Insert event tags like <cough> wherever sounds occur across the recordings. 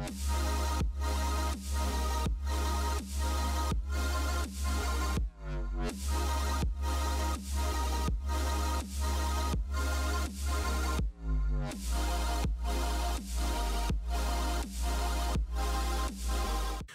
we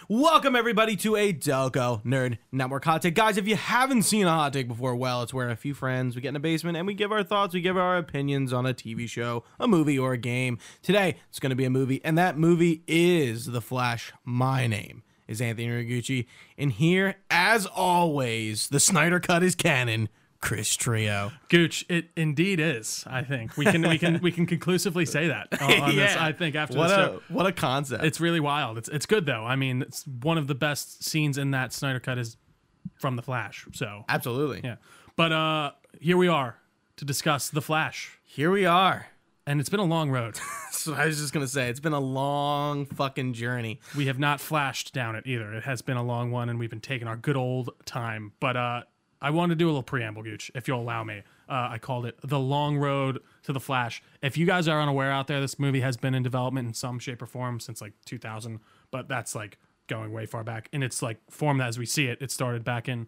Welcome everybody to a Delco Nerd Network hot take, guys. If you haven't seen a hot take before, well, it's where a few friends we get in a basement and we give our thoughts, we give our opinions on a TV show, a movie, or a game. Today, it's going to be a movie, and that movie is The Flash. My name is Anthony Ragucci, and here, as always, the Snyder Cut is canon. Chris Trio. Gooch, it indeed is. I think we can we can we can conclusively say that on, on this. <laughs> I think after What this a what a concept. it's really wild. It's it's good though. I mean, it's one of the best scenes in that Snyder cut is from the Flash. So Absolutely. yeah, but uh, here we are to discuss the Flash, Here we are. and it's been a long road. <laughs> So I was just gonna say it's been a long fucking journey. we have not flashed down it either. It has been a long one, and we've been taking our good old time. But uh, I want to do a little preamble, Gooch, if you'll allow me. Uh, I called it the long road to the Flash. If you guys are unaware out there, this movie has been in development in some shape or form since like 2000, but that's like going way far back. In its like form as we see it, it started back in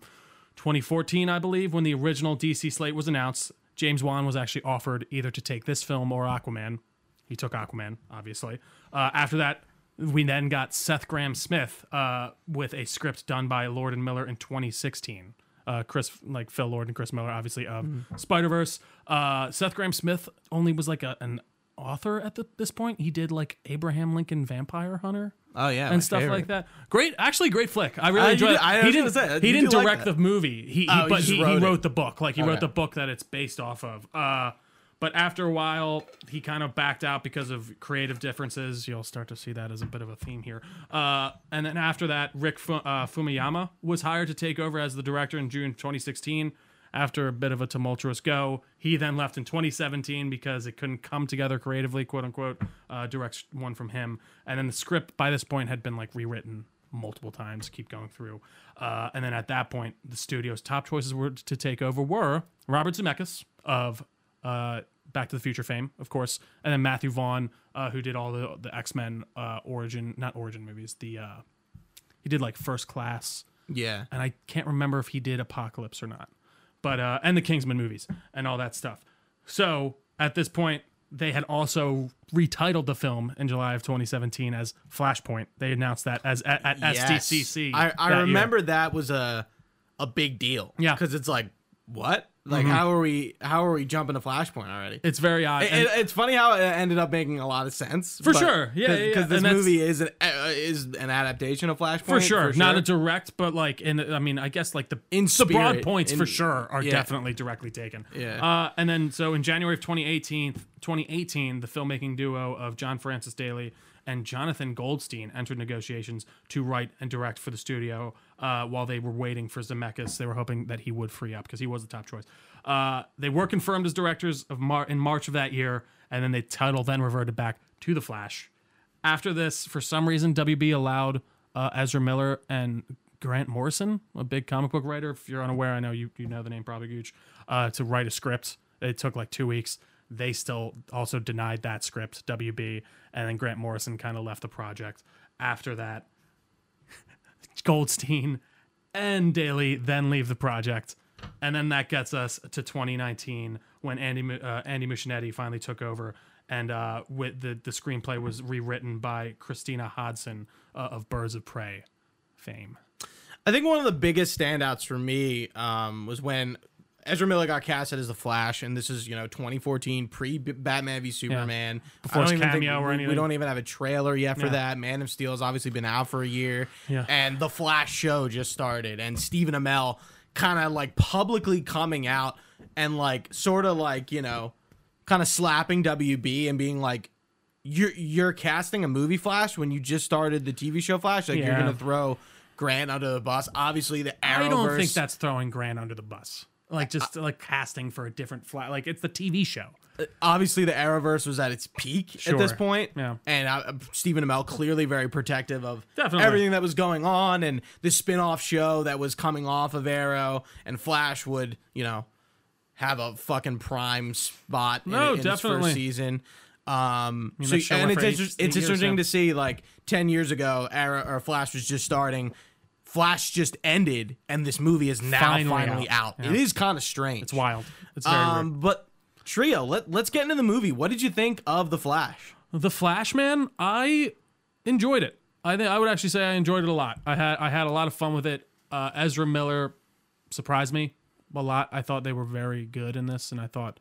2014, I believe, when the original DC slate was announced. James Wan was actually offered either to take this film or Aquaman. He took Aquaman, obviously. Uh, after that, we then got Seth Grahame-Smith uh, with a script done by Lord and Miller in 2016. Uh, Chris, like Phil Lord and Chris Miller, obviously of Spider Verse. Uh, Seth Grahame-Smith only was like a, an author at the, this point. He did like Abraham Lincoln Vampire Hunter Oh yeah, and stuff like that. Great, actually, great flick. I really Uh, enjoyed. did- it. I he didn't. say, he didn't do like direct the movie. He, he Oh, but he, he wrote wrote, the book. Like he wrote the book that it's based off of. Uh, but after a while, he kind of backed out because of creative differences. You'll start to see that as a bit of a theme here. Uh, and then after that, Rick Fu- uh, Fumiyama was hired to take over as the director in June 2016. After a bit of a tumultuous go, he then left in 2017 because it couldn't come together creatively, quote unquote. Uh, directs one from him, and then the script by this point had been like rewritten multiple times. Keep going through, uh, and then at that point, the studio's top choices were to take over were Robert Zemeckis of uh, Back to the Future fame, of course, and then Matthew Vaughn, uh, who did all the the X Men uh, origin, not origin movies. The uh, he did like First Class Yeah. and I can't remember if he did Apocalypse or not, but uh, and the Kingsman movies and all that stuff. So at this point, they had also retitled the film in July of 2017 as Flashpoint. They announced that as at, at Yes. SDCC. I, I that year. remember that was a a big deal. Yeah. Because it's like what? Like how are we how are we jumping to Flashpoint already? It's very odd. It- it- it's funny how it ended up making a lot of sense. For sure. Yeah, yeah, yeah. Because this movie is an uh, is an adaptation of Flashpoint for sure, not a direct, but like in. I mean, I guess like the In the broad points in- for sure are yeah. definitely directly taken. Yeah. Uh, and then so in January of 2018, 2018, the filmmaking duo of John Francis Daly and Jonathan Goldstein entered negotiations to write and direct for the studio uh, while they were waiting for Zemeckis. They were hoping that he would free up because he was the top choice. Uh, they were confirmed as directors of Mar- in March of that year, and then the title then reverted back to The Flash. After this, for some reason, WB allowed uh, Ezra Miller and Grant Morrison, a big comic book writer. If you're unaware, I know you, you know the name probably Gooch, uh, to write a script. It took like two weeks. They still also denied that script, WB, and then Grant Morrison kind of left the project. After that, <laughs> Goldstein and Daly then leave the project. And then that gets us to 2019 when Andy uh, Andy Muschietti finally took over, and uh, with the the screenplay was rewritten by Christina Hodson uh, of Birds of Prey fame. I think one of the biggest standouts for me um, was when Ezra Miller got casted as the Flash, and this is you know 2014 pre Batman v Superman. Before even think- cameo or we- anything. We don't even have a trailer yet for Yeah. that. Man of Steel has obviously been out for a year, Yeah. and the Flash show just started, and Stephen Amell kind of like publicly coming out and like sort of like you know kind of slapping WB and being like. You're you're casting a movie Flash when you just started the TV show Flash. Like you're gonna throw Grant under the bus. Obviously, the Arrowverse. I don't think that's throwing Grant under the bus. Like just like casting for a different flat. Like it's the TV show. obviously the Arrowverse was at its peak at this point. Yeah. And uh, Stephen Amell clearly very protective of Definitely. everything that was going on and the spin-off show that was coming off of Arrow and Flash would, you know, have a fucking prime spot in- No, in, its definitely. first season. Um, mean, so, show and it's for eight- inter- eight it's years interesting to see like ten years ago, Arrow or Flash was just starting. Flash just ended, and this movie is now Finally finally, out. out. Yeah. It is kind of strange. It's wild. It's very weird. Um, but trio, let let's get into the movie. What did you think of the Flash? The Flash Man, I enjoyed it. I think I would actually say I enjoyed it a lot. I had I had a lot of fun with it. Uh, Ezra Miller surprised me a lot. I thought they were very good in this, and I thought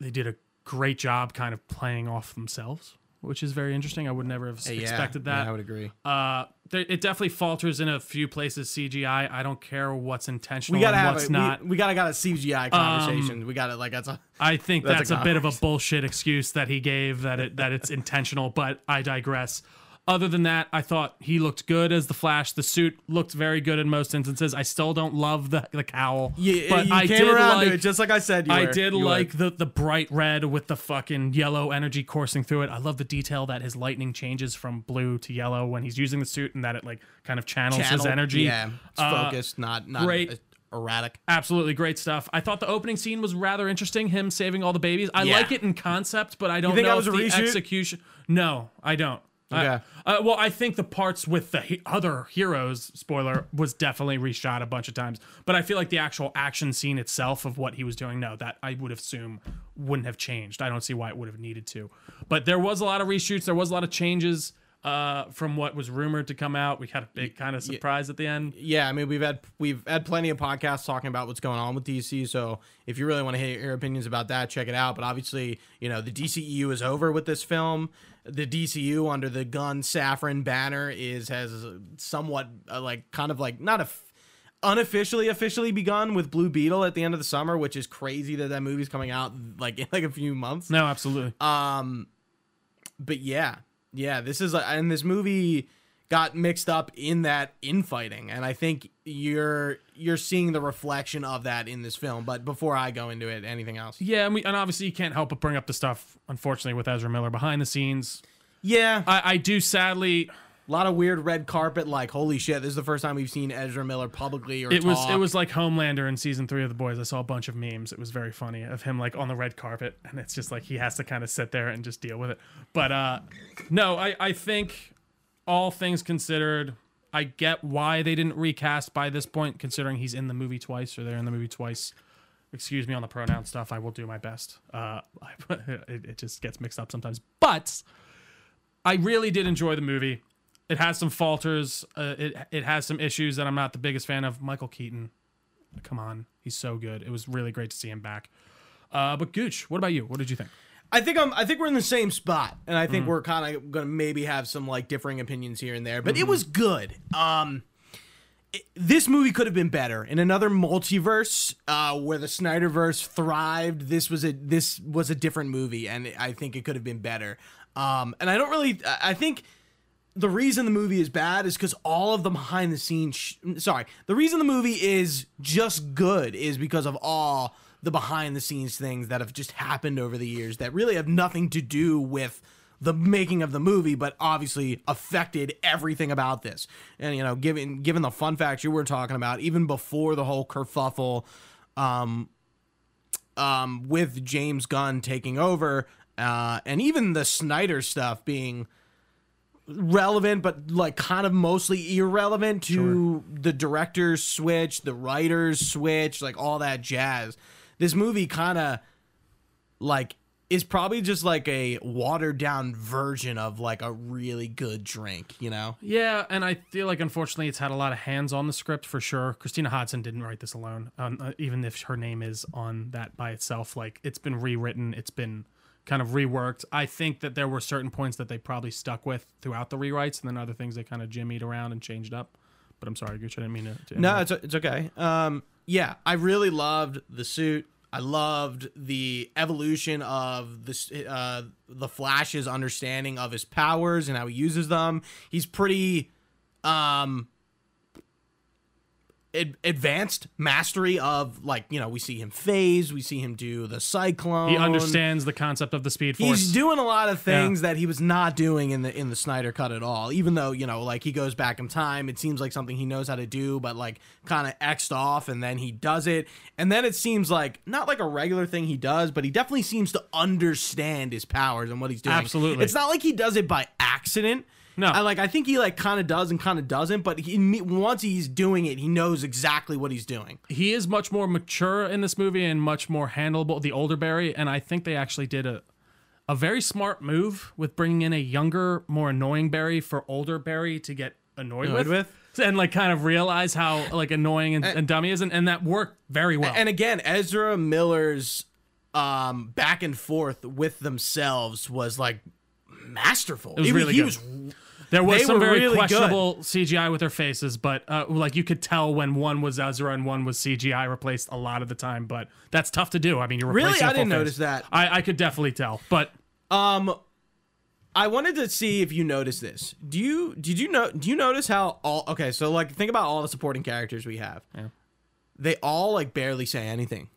they did a great job kind of playing off themselves, which is very interesting. I would never have expected that. Yeah, I would agree. Uh, there, it definitely falters in a few places. CGI. I don't care what's intentional We gotta and have what's a, not. We, we gotta got a CGI conversation. we got to like that's a I think That's that's, a a, bit of a bullshit excuse that he gave that it that it's intentional, but I digress. Other than that, I thought he looked good as the Flash. The suit looked very good in most instances. I still don't love the the cowl, yeah. but you I came did around like to it just like I said. You I were. did You were. like the the bright red with the fucking yellow energy coursing through it. I love the detail that his lightning changes from blue to yellow when he's using the suit, and that it like kind of channels his energy. Yeah, it's Uh, focused, not not great. uh, erratic. Absolutely great stuff. I thought the opening scene was rather interesting. Him saving all the babies. I Yeah. like it in concept, but I don't think know that was if a the reshoot? execution. No, I don't. Okay. uh, well, I think the parts with the he- other heroes, spoiler, was definitely reshot a bunch of times. But I feel like the actual action scene itself of what he was doing, no, that I would assume wouldn't have changed. I don't see why it would have needed to. But there was a lot of reshoots. There was a lot of changes uh, from what was rumored to come out. We had a big kind of surprise at the end. Yeah, I mean we've had we've had plenty of podcasts talking about what's going on with DC. So if you really want to hear your opinions about that, check it out. But obviously, you know the DCEU is over with this film. The DCU under the Gunn Safran banner is has somewhat uh, like kind of like not a unofficially officially begun with Blue Beetle at the end of the summer, which is crazy that that movie's coming out like in like a few months. No, absolutely. Um, but yeah, yeah, this is and this movie got mixed up in that infighting, and I think you're you're seeing the reflection of that in this film. But before I go into it, anything else? Yeah, and, we, and obviously you can't help but bring up the stuff, unfortunately, with Ezra Miller behind the scenes. Yeah, I, I do sadly. a lot of weird red carpet. Like, holy shit, this is the first time we've seen Ezra Miller publicly or It was talk. it was like Homelander in season three of The Boys. I saw a bunch of memes. It was very funny of him like on the red carpet, and it's just like he has to kind of sit there and just deal with it. But uh, no, I I think all things considered, I get why they didn't recast by this point, considering he's in the movie twice or they're in the movie twice. Excuse me on the pronoun stuff. I will do my best. Uh, <laughs> it, it just gets mixed up sometimes, but I really did enjoy the movie. It has some falters. Uh, it it has some issues that I'm not the biggest fan of. Michael Keaton, come on, he's so good. It was really great to see him back. Uh, but Gooch, what about you? What did you think? I think I'm. I think we're in the same spot, and I Mm. think we're kind of gonna maybe have some like differing opinions here and there. But Mm-hmm. it was good. Um, it- this movie could have been better in another multiverse uh, where the Snyderverse thrived. This was a this was a different movie, and I think it could have been better. Um, and I don't really. I I think the reason the movie is bad is because all of the behind the scenes. Sh- sorry, the reason the movie is just good is because of all the behind the scenes things that have just happened over the years that really have nothing to do with the making of the movie, but obviously affected everything about this. And you know, given given the fun facts you were talking about, even before the whole kerfuffle, um, um, with James Gunn taking over, uh, and even the Snyder stuff being relevant, but like kind of mostly irrelevant to the director's switch, the writer's switch, like all that jazz. This movie kind of like is probably just like a watered down version of like a really good drink, you know? Yeah, and I feel like unfortunately it's had a lot of hands on the script for sure. Christina Hodson didn't write this alone, um, uh, even if her name is on that by itself. Like it's been rewritten, it's been kind of reworked. I think that there were certain points that they probably stuck with throughout the rewrites, and then other things they kind of jimmied around and changed up. But I'm sorry, Gooch, I didn't mean to. to No, it's it's okay. Um, yeah, I really loved the suit. I loved the evolution of this, uh, the Flash's understanding of his powers and how he uses them. He's pretty, um, ad- advanced mastery of like you know we see him phase, we see him do the cyclone. He understands the concept of the Speed Force. He's doing a lot of things that he was not doing in the in the Snyder cut at all. Even though you know, like he goes back in time, it seems like something he knows how to do, but like kind of xed off, and then he does it, and then it seems like not like a regular thing he does, but he definitely seems to understand his powers and what he's doing. Absolutely. it's not like he does it by accident. No. I like I think he like kind of does and kind of doesn't, but he once he's doing it, he knows exactly what he's doing. he is much more mature in this movie and much more handleable. The older Barry, and I think they actually did a a very smart move with bringing in a younger, more annoying Barry for older Barry to get annoyed, Annoyed with, and like kind of realize how like annoying and, and dumb he is, and, and that worked very well. And again, Ezra Miller's um back and forth with themselves was like masterful. It was really he good. was there was they some very really questionable CGI with their faces, but uh, like you could tell when one was Ezra and one was CGI replaced a lot of the time. But that's tough to do. I mean, you're Really? I didn't full notice that. I, I could definitely tell, but um I wanted to see if you noticed this. Do you did you know do you notice how all okay, so like think about all the supporting characters we have. Yeah. They all like barely say anything.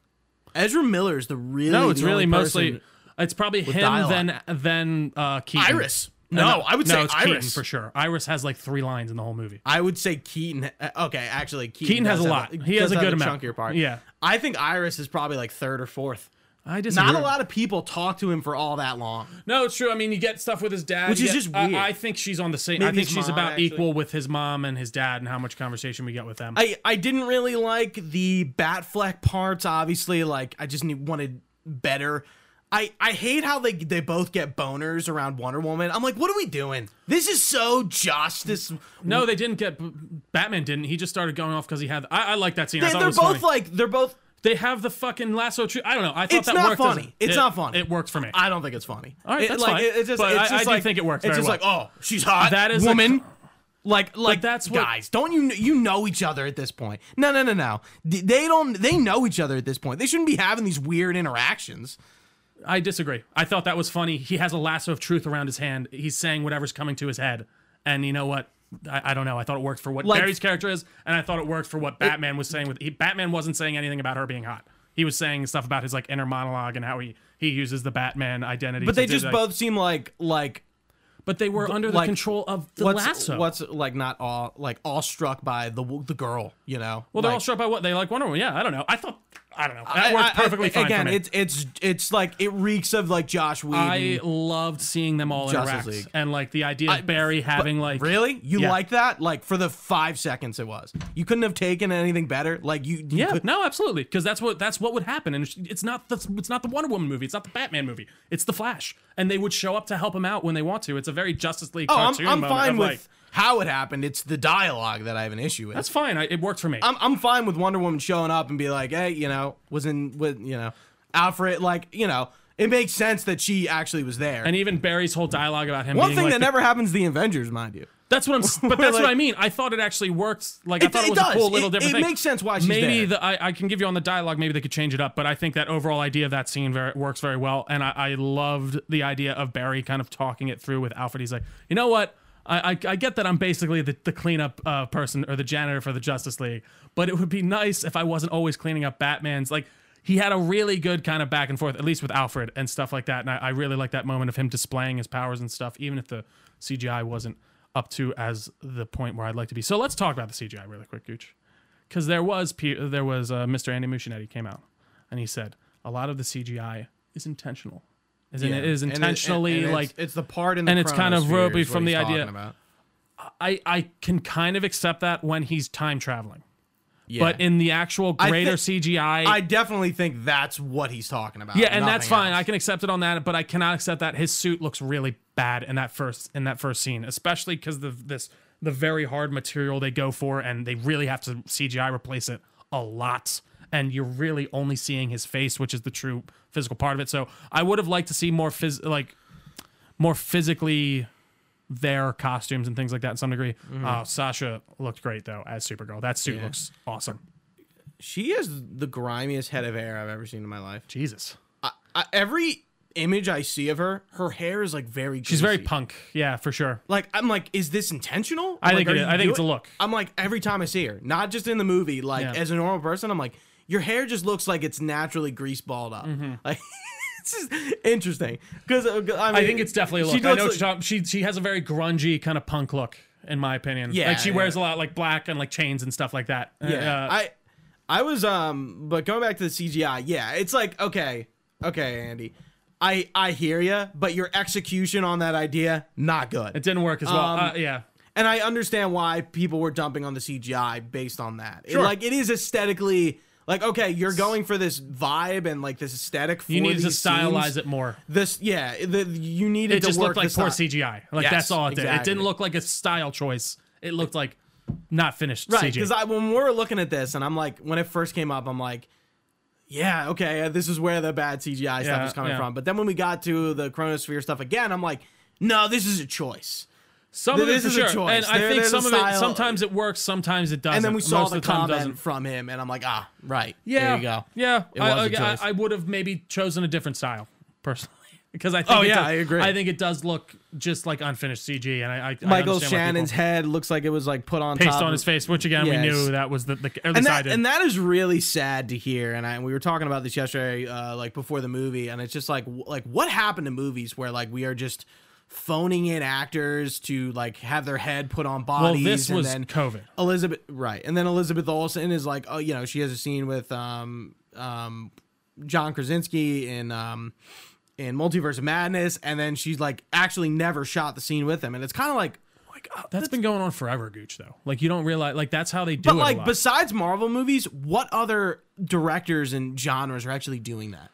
Ezra Miller is the really no, it's really mostly person- it's probably him dialogue. then then uh, Keaton. Iris. Uh, No, I would say it's Iris. Keaton for sure. Iris has like three lines in the whole movie. I would say Keaton. uh, Okay, actually, Keaton, Keaton has a have lot. He has a have good amount. Chunkier part. Yeah. I think Iris is probably like third or fourth. I just Not a lot of people talk to him for all that long. No, it's true. I mean, you get stuff with his dad, Which is get- just I- weird. I, think she's on the same. Maybe I think she's mom, about actually. equal with his mom and his dad, and how much conversation we get with them. I I didn't really like the Batfleck parts. Obviously, like I just need, wanted better. I, I hate how they they both get boners around Wonder Woman. I'm like, what are we doing? This is so justice. no, they didn't get. Batman didn't. He just started going off because he had. I, I like that scene. They, are both funny. like they're both. they have the fucking lasso tree. I don't know. I thought It's that not worked. as funny. It's it- not funny. It works for me. I don't think it's funny. All right, It- that's like, fine. it- It's just, But it's I- just I do like, think it works It's just well. like, oh, she's hot. That is a- woman. like, like, that's what- guys. Don't you you know each other at this point? No, no, no, no. They don't. They know each other at this point. They shouldn't be having these weird interactions. I disagree. I thought that was funny. He has a lasso of truth around his hand. He's saying whatever's coming to his head. And you know what? I, I don't know. I thought it worked for what Like- Barry's character is, and I thought it worked for what Batman was saying. With he, Batman wasn't saying anything about her being hot. He was saying stuff about his like inner monologue and how he he uses the Batman identity. But they just like- both seem like like But they were under the like, control of the what's lasso. what's like not all like all struck by the the girl. You know. well, they're all struck by what they like Wonder Woman. Yeah, I don't know. I thought I don't know. That I- worked I- I- perfectly fine Again, for me. it's it's it's like it reeks of like Joss Whedon. I loved seeing them all Justice interact League. and like the idea of I- Barry having like really you Yeah. like that like for the five seconds it was you couldn't have taken anything better like you, you Yeah, could- no, absolutely, because that's what that's what would happen, and it's- it's not the it's not the Wonder Woman movie, it's not the Batman movie, it's the Flash, and they would show up to help him out when they want to. It's a very Justice League oh, I'm, cartoon I'm moment fine of, with like, how it happened it's the dialogue that I have an issue with that's fine. I, it worked for me. I'm, I'm fine with Wonder Woman showing up and be like hey you know was in with you know Alfred like you know it makes sense that she actually was there and even Barry's whole dialogue about him one thing like that the- never happens to the Avengers mind you That's what I'm. <laughs> But that's what I mean. I thought it actually worked. Like I It- thought it it was a cool little It- different it thing. makes sense why she's Maybe there. the I, I can give you on the dialogue. Maybe they could change it up. But I think that overall idea of that scene very, works very well. And I, I loved the idea of Barry kind of talking it through with Alfred. He's like, you know what? I, I, I get that I'm basically the, the cleanup uh, person or the janitor for the Justice League, but it would be nice if I wasn't always cleaning up Batman's. Like he had a really good kind of back and forth, at least with Alfred and stuff like that. And I, I really like that moment of him displaying his powers and stuff, even if the CGI wasn't up to as the point where I'd like to be. So let's talk about the CGI really quick, Gooch, because there was there was uh, Mr. Andy Muschietti came out and he said a lot of the CGI is intentional, is Yeah. it is And it- and- intentionally and it's- like it's the part in the and it's kind of ropey from the idea- I I can kind of accept that when he's time traveling, Yeah. but in the actual greater CGI. I definitely think that's what he's talking about. yeah, and that's fine. else. I can accept it on that, but I cannot accept that his suit looks really bad in that first in that first scene, especially because the this the very hard material they go for, and they really have to CGI replace it a lot, and you're really only seeing his face, which is the true physical part of it. So I would have liked to see more phys- like more physically their costumes and things like that in some degree. Mm-hmm. Uh, Sasha looked great though as Supergirl. That suit looks awesome. She has the grimiest head of hair I've ever seen in my life. Jesus. I, I, every image I see of her, her hair is like very. She's very punk. Yeah, for sure. Like I'm like, is this intentional? I Like, think are it is. I think it's a look. I'm like every time I see her, not just in the movie, like Yeah. as a normal person, I'm like, your hair just looks like it's naturally grease balled up. <laughs> Like <laughs> it's just interesting because I, mean, Mm-hmm. I think it's definitely a she. I know like- talking- she she has a very grungy kind of punk look, in my opinion. Yeah, like she yeah. wears a lot like black and like chains and stuff like that. Yeah, Uh, I I was um, but going back to the CGI, yeah, it's like okay, okay, Andy, I I hear you, but your execution on that idea not good. it didn't work as well. Um, uh, yeah, And I understand why people were dumping on the CGI based on that. It- Sure. like it is aesthetically like okay, you're going for this vibe and like this aesthetic. For you needed to stylize scenes. it more. This yeah, the, you needed. It just work looked like poor. CGI. Like Yes, that's all it did. It didn't look like a style choice. It looked like not finished Right, because I when we were looking at this, and I'm like, when it first came up, I'm like, yeah, okay, uh, this is where the bad CGI stuff is coming yeah. from. But then when we got to the Chronosphere stuff again, I'm like, no, this is a choice. Some of it for is a sure, choice. and I think some of it sometimes it works, sometimes it doesn't. And then we saw Most the, the comment doesn't. from him, and I'm like, ah, right, Yeah, there you go. Yeah, It I, I-. I, would have maybe chosen a different style personally <laughs> because I think Oh, yeah, does- I agree. I think it does look just like unfinished CG, and I, I I Michael why Shannon's people head looks like it was like put on paste top on his face, which again we knew that was the, the and that and that is really sad to hear. And I, we were talking about this yesterday, uh, like before the movie, and it's just like w- like what happened to movies where like we are just phoning in actors to like have their head put on bodies. well, this and was then COVID. Elizabeth right, and then Elizabeth Olsen is like, oh, you know, she has a scene with um um John Krasinski in um in Multiverse of Madness, and then she's like actually never shot the scene with him, and it's kind of like. Oh, That's been going on forever, Gooch. Though, like you don't realize, like that's how they do But it. a like besides Marvel movies, what other directors and genres are actually doing that?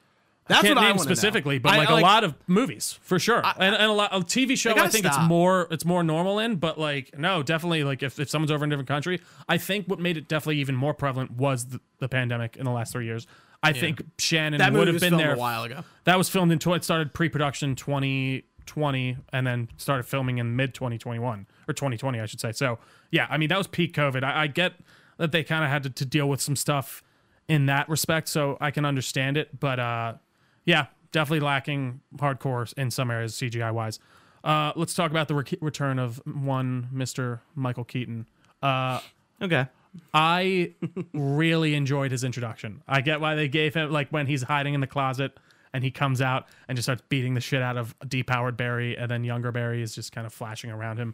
That's can't what name to specifically, know. but I- like, a lot of movies for sure, and, and a lot of TV show. I think stop. it's more it's more normal in, but like no, definitely like if, if someone's over in a different country, I think what made it definitely even more prevalent was the, the pandemic in the last three years. I think Shannon that would have been there a while ago. That was filmed in tw- it started pre-production 2020 and then started filming in mid 2021 or 2020 I should say. So yeah, I mean that was peak COVID. I, I get that they kind of had to, to deal with some stuff in that respect, so I can understand it. But uh, yeah, definitely lacking hardcore in some areas CGI wise. Uh, let's talk about the re- return of one Mr. Michael Keaton. Uh, Okay. I <laughs> really enjoyed his introduction. I get why they gave him like when he's hiding in the closet and he comes out and just starts beating the shit out of depowered Barry, and then younger Barry is just kind of flashing around him.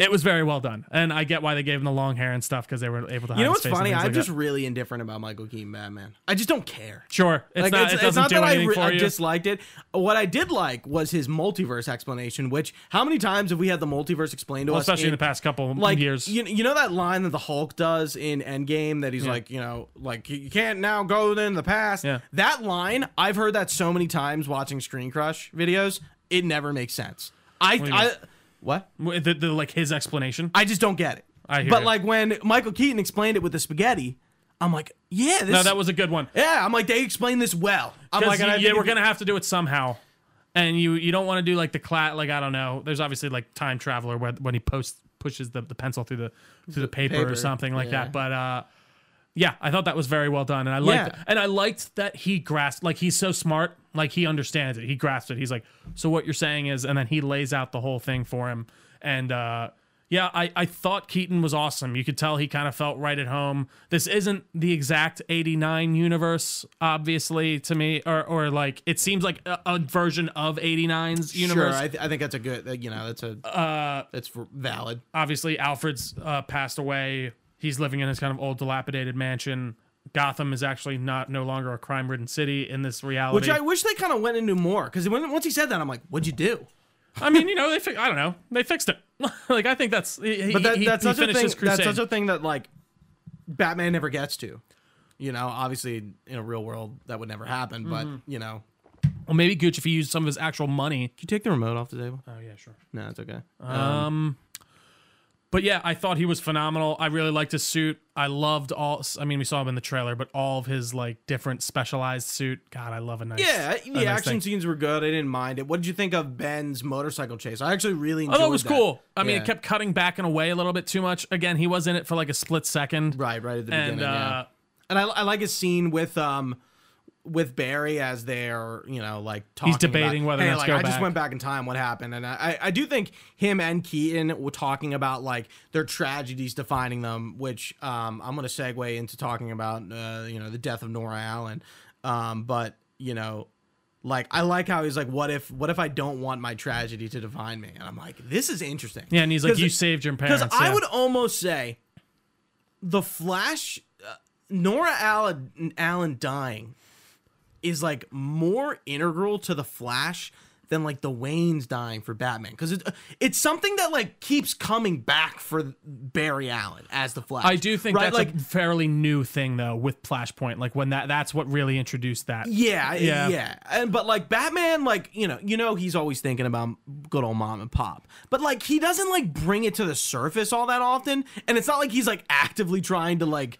It was very well done, and I get why they gave him the long hair and stuff because they were able to. You know what's his face and funny? I'm like just that. really indifferent about Michael Keaton Batman. I just don't care. sure. It's Like not. it's, it it's do that I, re- I disliked it. What I did like was his multiverse explanation. Which how many times have we had the multiverse explained to well, us? especially in in- the past couple like years. You, you know that line that the Hulk does in Endgame that he's Yeah. like, you know, like you can't now go in the past. Yeah. That line, I've heard that so many times watching ScreenCrush videos. It never makes sense. I, I? What? The, the, like his explanation. I just don't get it. I hear but you. like when Michael Keaton explained it with the spaghetti, I'm like, yeah, this. no, that was a good one. yeah. I'm like, they explained this well. I'm like, you, yeah, we're gonna have to do it somehow, and you you don't want to do like the clat like I don't know. There's obviously like time traveler where when he posts pushes the, the pencil through the through the paper, paper, or something like yeah. that. But uh, yeah, I thought that was very well done, and I liked Yeah. and I liked that he grasped like he's so smart, like he understands it. He grasped it. He's like, so what you're saying is, and then he lays out the whole thing for him, and uh. Yeah, I, I thought Keaton was awesome. You could tell he kind of felt right at home. This isn't the exact 89 universe, obviously, to me, or, or like it seems like a, a version of 89's universe. Sure. I, th- I think that's a good. You know, that's a uh, that's valid. obviously, Alfred's uh, passed away. He's living in his kind of old, dilapidated mansion. Gotham is actually not no longer a crime-ridden city in this reality. Which I wish they kind of went into more because when once he said that, I'm like, what'd you do? I mean, you know, they fi- I don't know, they fixed it. <laughs> like I think that's he, But that, he, that's he such a thing. That's such a thing that like Batman never gets to. You know, obviously in a real world that would never happen. But Mm-hmm. you know, well, maybe Gooch if he used some of his actual money. can you take the remote off the table? Oh yeah, sure. No, it's okay. Um, but yeah, I thought he was phenomenal. I really liked his suit. I loved all. I mean, we saw him in the trailer, but all of his like different specialized suit. God, I love a nice. yeah, the nice action thing. scenes were good. I didn't mind it. What did you think of Ben's motorcycle chase? I actually really enjoyed thought it was that. cool. I mean, it kept cutting back and away a little bit too much. Again, he was in it for like a split second. right, right at the And beginning. yeah. uh, And I, I like his scene with um with Barry as they're you know like talking he's debating about, whether hey, to like, go I just went back in time. What happened? And I I do think him and Keaton were talking about like their tragedies defining them, which um I'm gonna segue into talking about uh, you know the death of Nora Allen, um but you know like I like how he's like, what if what if I don't want my tragedy to define me? And I'm like, this is interesting. Yeah, and he's like, "You saved your parents." because I would almost say the Flash, uh, Nora Allen, Allen dying is like more integral to the Flash than like the Waynes dying for Batman because it, uh, it's something that like keeps coming back for Barry Allen as the Flash. I do think right? that's like a fairly new thing though with Flashpoint. Like when that that's what really introduced that. Yeah, Yeah. yeah, And but like Batman, like you know, you know, he's always thinking about good old mom and pop. But like he doesn't like bring it to the surface all that often, and it's not like he's like actively trying to like.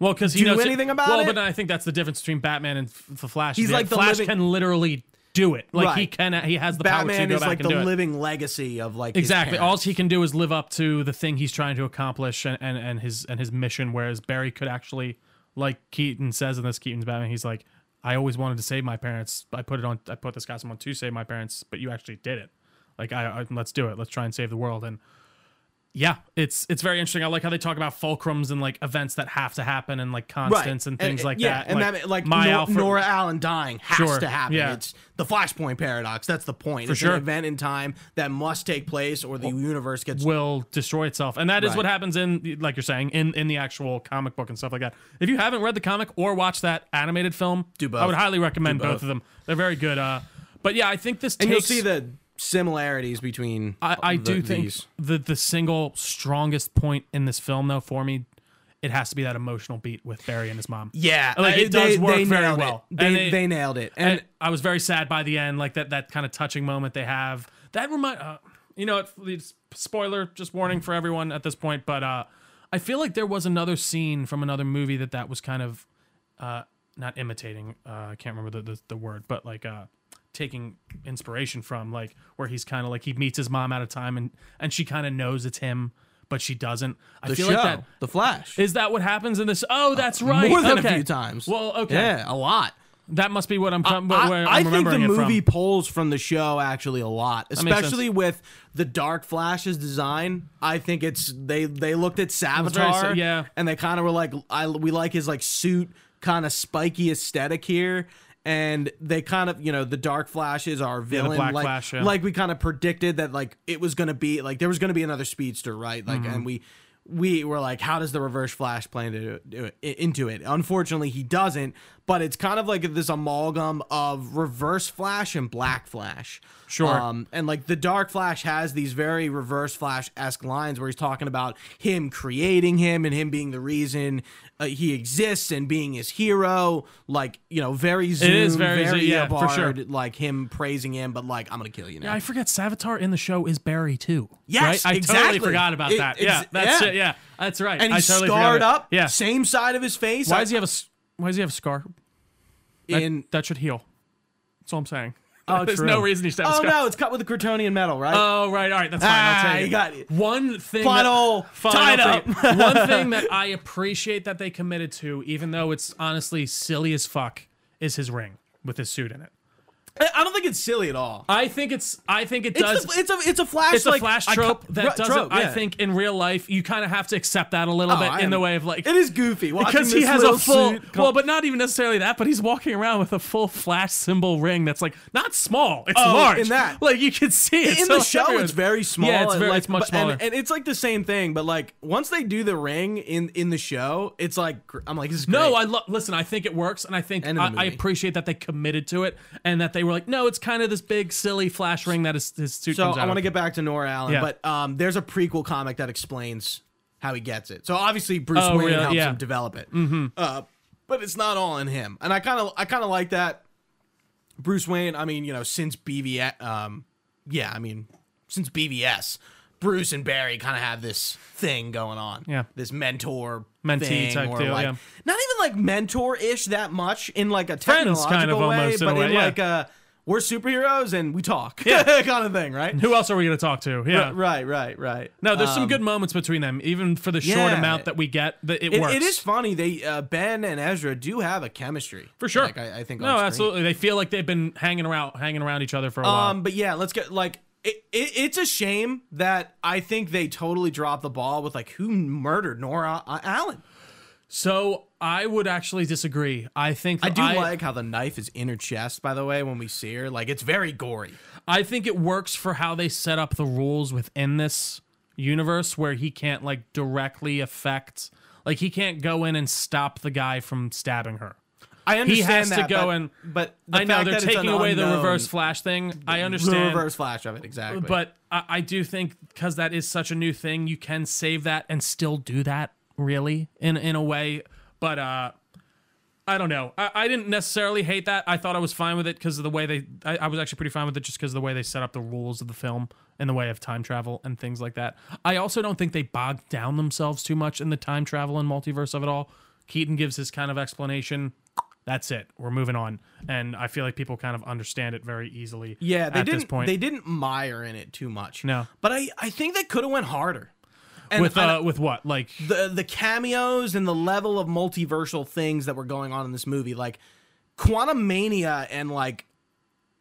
Well, because he do knows anything about well, it? but I think that's the difference between Batman and the Flash. He's like the Flash living- can literally do it. Like he Right. can. He has the power to Batman go is back like and the do it. living legacy of like Exactly. All he can do is live up to the thing he's trying to accomplish and, and, and his and his mission. Whereas Barry could actually, like Keaton says in this Keaton's Batman, he's like, I always wanted to save my parents. I put it on. I put this costume on to save my parents, but you actually did it. Like I, I let's do it. Let's try and save the world. And yeah, it's it's very interesting. I like how they talk about fulcrums and like events that have to happen and like constants and things like yeah, that. and like, that like my Nor- Alfred, Nora Allen dying has Sure, to happen. yeah. It's the Flashpoint paradox. That's the point. For it's sure. an event in time that must take place, or the universe gets will destroy itself and that is Right. what happens in like you're saying in in the actual comic book and stuff like that if you haven't read the comic or watched that animated film Do both. i would highly recommend both. both. of them they're very good uh but yeah i think this and takes you'll see the similarities between. i, I the- do think these. the the single strongest point in this film though for me it has to be that emotional beat with barry and his mom Yeah, Like, uh, it does work they very it. well. They, they, they- nailed it, and, and I was very sad by the end, like that that kind of touching moment they have. That remind, uh, you know, it, it's- spoiler, just warning for everyone at this point. But uh, I feel like there was another scene from another movie that that was kind of uh, not imitating. Uh, I can't remember the, the the word, but like uh, taking inspiration from, like where he's kind of like he meets his mom at a time and and she kind of knows it's him. But she doesn't. I the feel show, like that the Flash, is that what happens in this. Oh, that's uh, right. more than okay. a few times. Well, okay. yeah, a lot. That must be what I'm. com- I, where I I'm think the movie pulls from the show actually a lot, especially with the Dark Flash's design. I think it's they they looked at Savitar, sa- yeah. and they kind of were like, I we like his like suit kind of spiky aesthetic here. And they kind of, you know, the Dark Flashes are villain, Black like, Flash, yeah. like we kind of predicted that, like it was gonna be, like there was gonna be another speedster, right? Like, Mm-hmm. and we we were like, how does the Reverse Flash plan to do it, into it? Unfortunately, he doesn't. But it's kind of like this amalgam of Reverse Flash and Black Flash. Sure. Um, and like the Dark Flash has these very Reverse Flash esque lines where he's talking about him creating him and him being the reason uh, he exists and being his hero. Like you know, very zoom, is very very Zoom, yeah, for sure. Like him praising him, but like I'm gonna kill you now. Yeah, I forget Savitar in the show is Barry too. Yes, right? I exactly. totally forgot about It- that. Yeah, that's yeah. it. Yeah, that's right. and I he's totally forgot scarred up. Yeah. same side of his face. Why I- does he have a Why does he have a scar? That, in? that should heal. That's all I'm saying. Oh, <laughs> There's true. no reason he should have a Oh scar. no, it's cut with the Kryptonian metal, right? Oh right, all right, that's fine. Ah, I'll take you got it. One thing, Final, that, final tied up. <laughs> one thing that I appreciate that they committed to, even though it's honestly silly as fuck, is his ring with his suit in it. I I don't think it's silly at all. I think it's. I think it does. It's, the, it's a it's a flash. it's a flash trope co- that doesn't. trope, I think in real life you kind of have to accept that a little Oh, bit I in the way of like it is goofy because he has a full well, but not even necessarily that. But he's walking around with a full flash symbol ring that's like not small. It's Oh, large. in that. like you can see it in so the show everyone- it's very small. Yeah, it's and, very- like, it's much but- smaller. and, it's like the same thing. But like once they do the ring in in the show, it's like I'm like this is No. I listen. I think it works, and I think I, I appreciate that they committed to it, and that they were like, no, it's kind of this big silly flash ring that his, his suit So comes out I want to get back to Nora Allen, Yeah. but um, there's a prequel comic that explains how he gets it. So obviously Bruce Oh, Wayne really? helps Yeah. him develop it. Mm-hmm. Uh, but it's not all in him, and I kind of I kind of like that. Bruce Wayne. I mean, you know, since BVS, um, yeah, I mean, since BVS, Bruce and Barry kind of have this thing going on. Yeah. this mentor Mentee type deal, like, yeah. Not even like mentor ish that much in like a Friends technological kind of way, almost in but way, in yeah. like a we're superheroes and we talk, <laughs> kind of thing, right? Who else are we going to talk to? Yeah. Right, right, right. No, there's some Um, good moments between them, even for the short yeah. amount that we get. That it, It, works. it is funny. They uh, Ben and Ezra do have a chemistry for sure. Like, I, I think. no, absolutely. They feel like they've been hanging around, hanging around each other for a while. Um, but yeah, let's get like it, it, it's a shame that I think they totally dropped the ball with like who murdered Nora Allen. So I would actually disagree. I think I do I, like how the knife is in her chest. By the way, when we see her, like it's very gory. I think it works for how they set up the rules within this universe where he can't like directly affect like he can't go in and stop the guy from stabbing her. I understand has to go but, and- but I know they're taking away the reverse flash thing. I understand. the understand. reverse flash of it exactly. But I, I do think because that is such a new thing, you can save that and still do that really in in a way. But uh, I don't know. I, I didn't necessarily hate that. I thought I was fine with it because of the way they. I, I was actually pretty fine with it just because of the way they set up the rules of the film in the way of time travel and things like that. I also don't think they bogged down themselves too much in the time travel and multiverse of it all. Keaton gives his kind of explanation. That's it. We're moving on, and I feel like people kind of understand it very easily. yeah, they at didn't. this point. They didn't mire in it too much. No. but I I think they could have went harder. And with I- uh, with what like the the cameos and the level of multiversal things that were going on in this movie, like Quantumania and like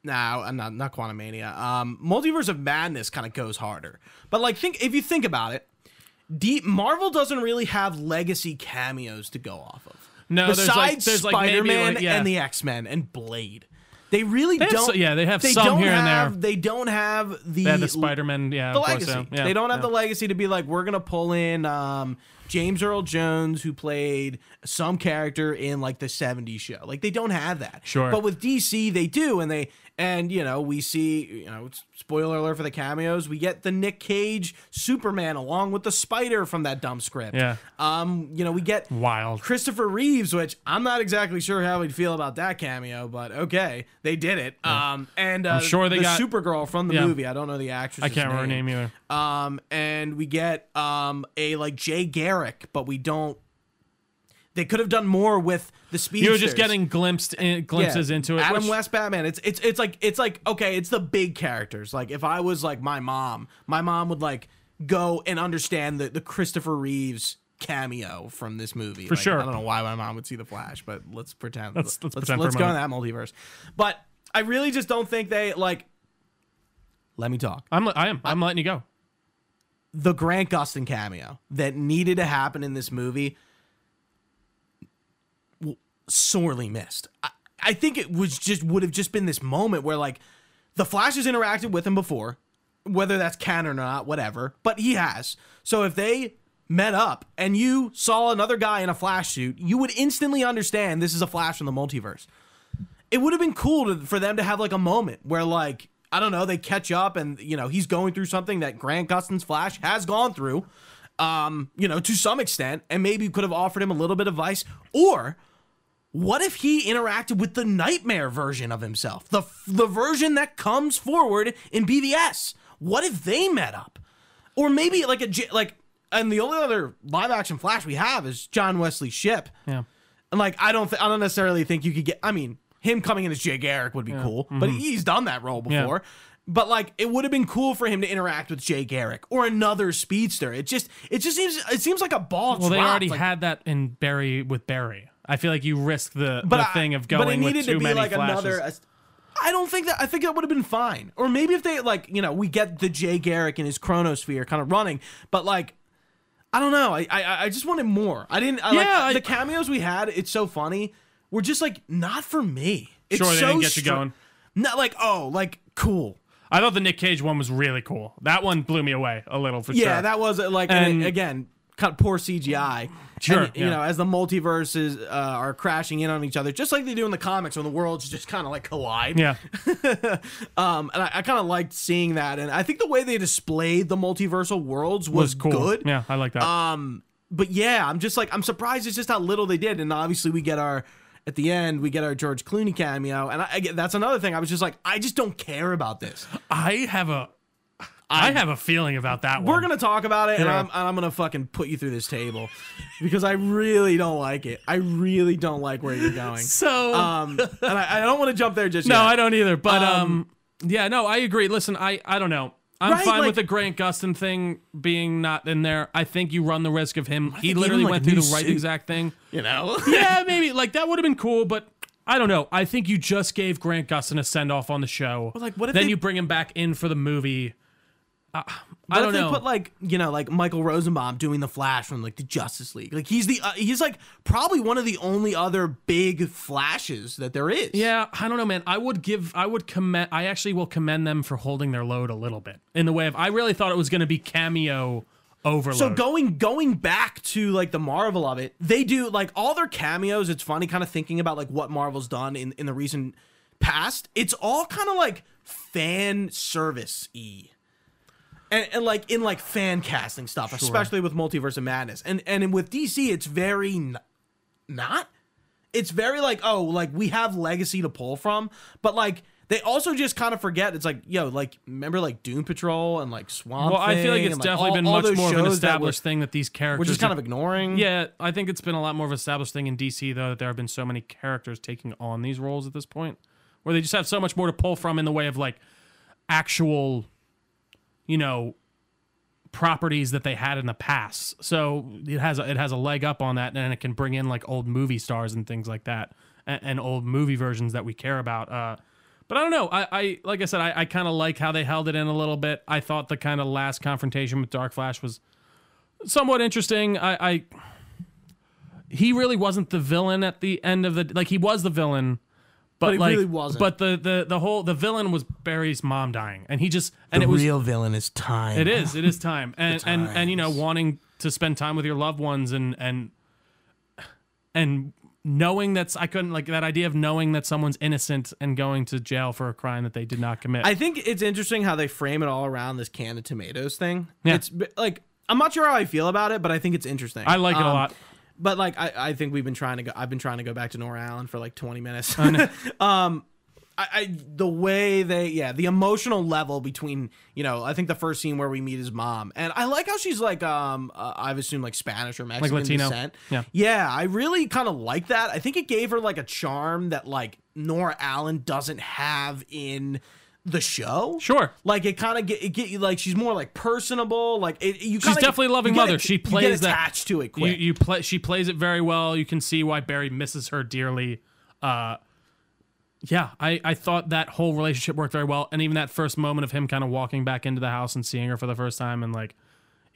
nah, not not Quantumania. Um, Multiverse of Madness kind of goes harder, but like think if you think about it, deep Marvel doesn't really have legacy cameos to go off of. No, there's like- besides there's like maybe, Spider Man like, yeah. and the X Men and Blade. They really have don't. so- yeah, they have they some here and there. They don't have the yeah, the Spider Man, yeah, the legacy. yeah, yeah, they don't have yeah. the legacy to be like we're gonna pull in um, James Earl Jones who played some character in like the '70s show. Like they don't have that. Sure. But with DC, they do, and they and you know we see you know spoiler alert for the cameos. We get the Nick Cage Superman along with the Spider from that dumb script. Yeah. Um. You know we get wild. Christopher Reeves, which I'm not exactly sure how we'd feel about that cameo, but okay, they did it. Um, and uh, sure they the got- Supergirl from the Yeah. movie. I don't know the actress. I can't remember her name either. Um, and we get um a like Jay Garrick, but we don't. They could have done more with the speed. You were just getting glimpsed in, glimpses into it. Adam which- West Batman. It's it's it's like it's like okay, it's the big characters. Like if I was like my mom, my mom would like go and understand the the Christopher Reeves cameo from this movie. For sure. I don't know why my mom would see the Flash, but let's pretend. Let's- let's let's, pretend let's go in that multiverse. But I really just don't think they like. Let me talk. I'm, I am. I'm letting you go. the Grant Gustin cameo that needed to happen in this movie sorely missed. I, I think it was just would have just been this moment where like the Flash has interacted with him before, whether that's canon or not, whatever. But he has. So if they met up and you saw another guy in a Flash suit, you would instantly understand this is a Flash from the multiverse it would have been cool to, for them to have like a moment where like I don't know they catch up and you know he's going through something that Grant Gustin's Flash has gone through, um, you know to some extent, and maybe could have offered him a little bit of advice. Or what if he interacted with the nightmare version of himself, the the version that comes forward in BVS? What if they met up, or maybe like a like. And the only other live action Flash we have is John Wesley Shipp. Yeah. And like, I don't, th- I don't necessarily think you could get. I mean, him coming in as Jay Garrick would be cool, but he's done that role Mm-hmm. Yeah. before. But like, it would have been cool for him to interact with Jay Garrick or another speedster. It just, it just seems, it seems like a ball. Well, they already Like, had that in Barry with Barry. I feel like you risk the, but the I- thing of going but it going with needed too to be many like flashes. another. I don't think that. I think that would have been fine. Or maybe if they like, you know, we get the Jay Garrick and his chronosphere kind of running, but like. I don't know. I, I I just wanted more. I didn't. I, Yeah, like, the cameos we had. It's so funny. Were just like not for me. It's Sure, they so didn't get you str- going. Not like oh, like cool. I thought the Nick Cage one was really cool. That one blew me away a little for Yeah, sure. Yeah, that was like and And- again, kind of poor CGI. Sure, And, you know, as the multiverses uh, are crashing in on each other, just like they do in the comics, when the worlds just kind of like collide. yeah. <laughs> Um, and I, I kind of liked seeing that, and I think the way they displayed the multiversal worlds was, Was cool. good. Yeah, I like that. Um, but yeah, I'm just like I'm surprised it's just how little they did, and obviously we get our at the end we get our George Clooney cameo, and I, I that's another thing. I was just like, I just don't care about this. I have a I have a feeling about that one. We're gonna talk about it, and I'm, and I'm gonna fucking put you through this table because I really don't like it. I really don't like where you're going. <laughs> so Um, and I, I don't want to jump there just no, yet. I don't either. But um, Um, yeah, no, I agree. Listen, I I don't know. I'm Right, fine like- with the Grant Gustin thing being not in there. I think you run the risk of him. He literally him, like, went through the right suit. exact thing. You know. <laughs> yeah, <laughs> maybe like that would have been cool, but I don't know. I think you just gave Grant Gustin a send off on the show. like, what if then they- you bring him back in for the movie? Uh, I don't if they know. put like you know like Michael Rosenbaum doing the Flash from like the Justice League? Like he's the uh, he's like probably one of the only other big flashes that there is. yeah, I don't know, man. I would give, I would commend, I actually will commend them for holding their load a little bit in the way of, I really thought it was going to be cameo overload. So going going back to like the Marvel of it, they do like all their cameos. It's funny kind of thinking about like what Marvel's done in in the recent past. It's all kind of like fan service y. And, and like in like fan casting stuff, especially with Multiverse of Madness, and and with DC, it's very n- not. It's very like oh, like we have legacy to pull from, but like they also just kind of forget. It's like yo, like remember like Doom Patrol and like Swamp. well, I feel like it's and, definitely all- been all much more of an established thing that these characters we're just kind of ignoring. Yeah, I think it's been a lot more of an established thing in DC though that there have been so many characters taking on these roles at this point, where they just have so much more to pull from in the way of like actual, you know, properties that they had in the past. So it has a, it has a leg up on that, and it can bring in like old movie stars and things like that, and, and old movie versions that we care about. Uh, but I don't know. I, I like I said, I, I kind of like how they held it in a little bit. I thought the kind of last confrontation with Dark Flash was somewhat interesting. I, I he really wasn't the villain at the end of the like he was the villain, but, he like really wasn't. But the the the whole the villain was Barry's mom dying, and he just and the it was real villain is time. it is it is time <laughs> and and and you know wanting to spend time with your loved ones and and and knowing that's I couldn't like that idea of knowing that someone's innocent and going to jail for a crime that they did not commit. I think it's interesting how they frame it all around this can of tomatoes thing. Yeah. It's like I'm not sure how I feel about it, but I think it's interesting. I like it a Um, lot. But like I, I think we've been trying to go. I've been trying to go back to Nora Allen for like 20 minutes. <laughs> um, I, I the way they yeah the emotional level between you know I think the first scene where we meet his mom and I like how she's like um uh, I've assumed like Spanish or Mexican Latino. descent. Yeah. Yeah, I really kind of like that. I think it gave her like a charm that like Nora Allen doesn't have in the show. Sure. Like it kind of get it get you like she's more like personable. Like it, you. She's kinda- definitely a loving mother. it- She you get plays that- attached to it You, you play. She plays it very well. You can see why Barry misses her dearly. Uh, yeah, I, I thought that whole relationship worked very well, and even that first moment of him kind of walking back into the house and seeing her for the first time, and like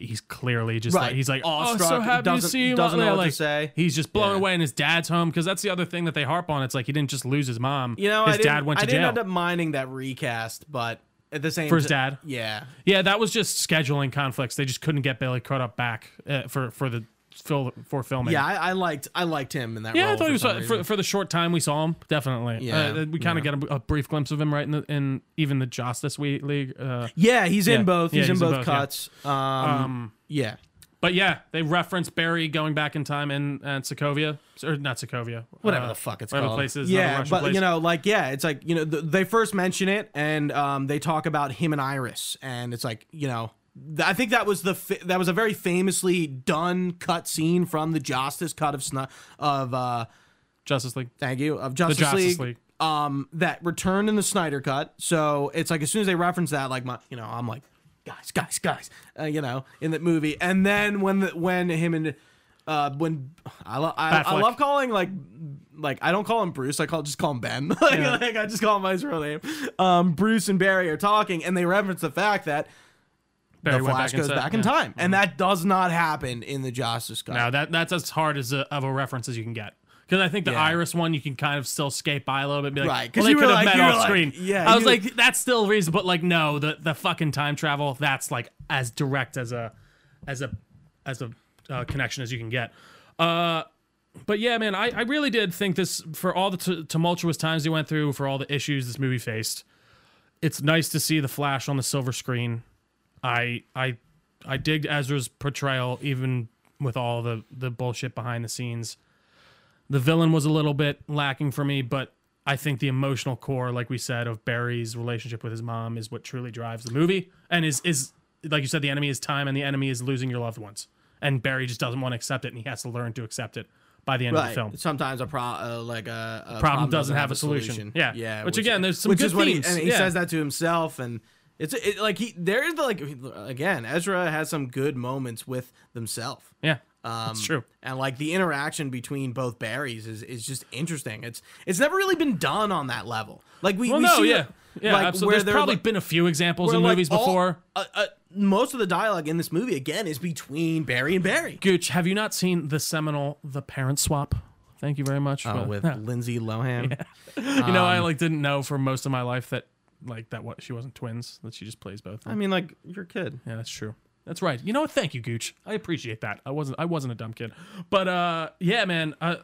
he's clearly just Right. like he's like oh Awestruck, so happy to doesn't- see you doesn't know Yeah, what to like, say. he's just blown Yeah. away and his dad's home because that's the other thing that they harp on it's like he didn't just lose his mom you know, his I didn't, dad went to I didn't jail end up minding that recast, but at the same For his ti- dad? Yeah. yeah that was just scheduling conflicts they just couldn't get Billy Crudup back uh, for for the fil- for filming Yeah, I, I liked I liked him in that Yeah. I thought he was uh, for, for the short time we saw him. Definitely, Yeah, Uh, we kind of yeah. get a, a brief glimpse of him right in the in even the Justice League. Uh, yeah, he's Yeah. in both. Yeah, He's, in he's in both, both, cuts. Um, yeah. but yeah, they reference Barry going back in time in and Sokovia or not Sokovia, whatever uh, the fuck it's whatever called. place is, another yeah, but place. you know, like yeah, it's like you know th- they first mention it and um, they talk about him and Iris, and it's like you know. I think that was the that was a very famously done cut scene from the Justice cut of Snu- of uh Justice League. thank you of Justice, Justice League, League. um that returned in the Snyder cut. So it's like as soon as they reference that, like my you know I'm like guys guys guys uh, you know in that movie, and then when the when him and uh when I love I, I love calling like like I don't call him Bruce. I call just call him Ben. <laughs> like, Yeah. like, I just call him by his real name. Um, Bruce and Barry are talking, and they reference the fact that Barry the Flash back goes back in yeah. time, and that does not happen in the Justice Cut. No, that that's as hard as a, of a reference as you can get. Because I think the Yeah. Iris one you can kind of still skate by a little bit, be like, Right, 'cause well, you could have like- met off like- screen. yeah, I was you- like, that's still reason, but like, no, the the fucking time travel, that's like as direct as a as a as a uh, connection as you can get. Uh, but yeah, man, I, I really did think this for all the t- tumultuous times he went through, for all the issues this movie faced. It's nice to see the Flash on the silver screen. I I I digged Ezra's portrayal, even with all the the bullshit behind the scenes. The villain was a little bit lacking for me, but I think the emotional core, like we said, of Barry's relationship with his mom is what truly drives the movie, and is is like you said, the enemy is time, and the enemy is losing your loved ones, and Barry just doesn't want to accept it, and he has to learn to accept it by the end of the film. Sometimes a pro uh, like a, a Problem doesn't have a solution. Yeah. Yeah. Which, again, there's some which good is what he, and he Yeah. says that to himself, and it's it, like he there's the like again Ezra has some good moments with themselves. Yeah, Um, it's true. And like the interaction between both Barrys is, is just interesting. It's it's never really been done on that level. Like we, Well, we no, see yeah, it, yeah, like, absolutely. where There's probably like- been a few examples in like, movies all- before. uh, uh, most of the dialogue in this movie again is between Barry and Barry. Gooch, have you not seen the seminal "The Parent Swap"? Thank you very much. For- with Yeah. Lindsay Lohan. <laughs> you know, Um, I like didn't know for most of my life that like that what she wasn't twins, that she just plays both. I mean, like you're a kid. Yeah, that's true. That's right. You know what? Thank you, Gooch. I appreciate that. I wasn't I wasn't a dumb kid. But uh yeah, man, uh,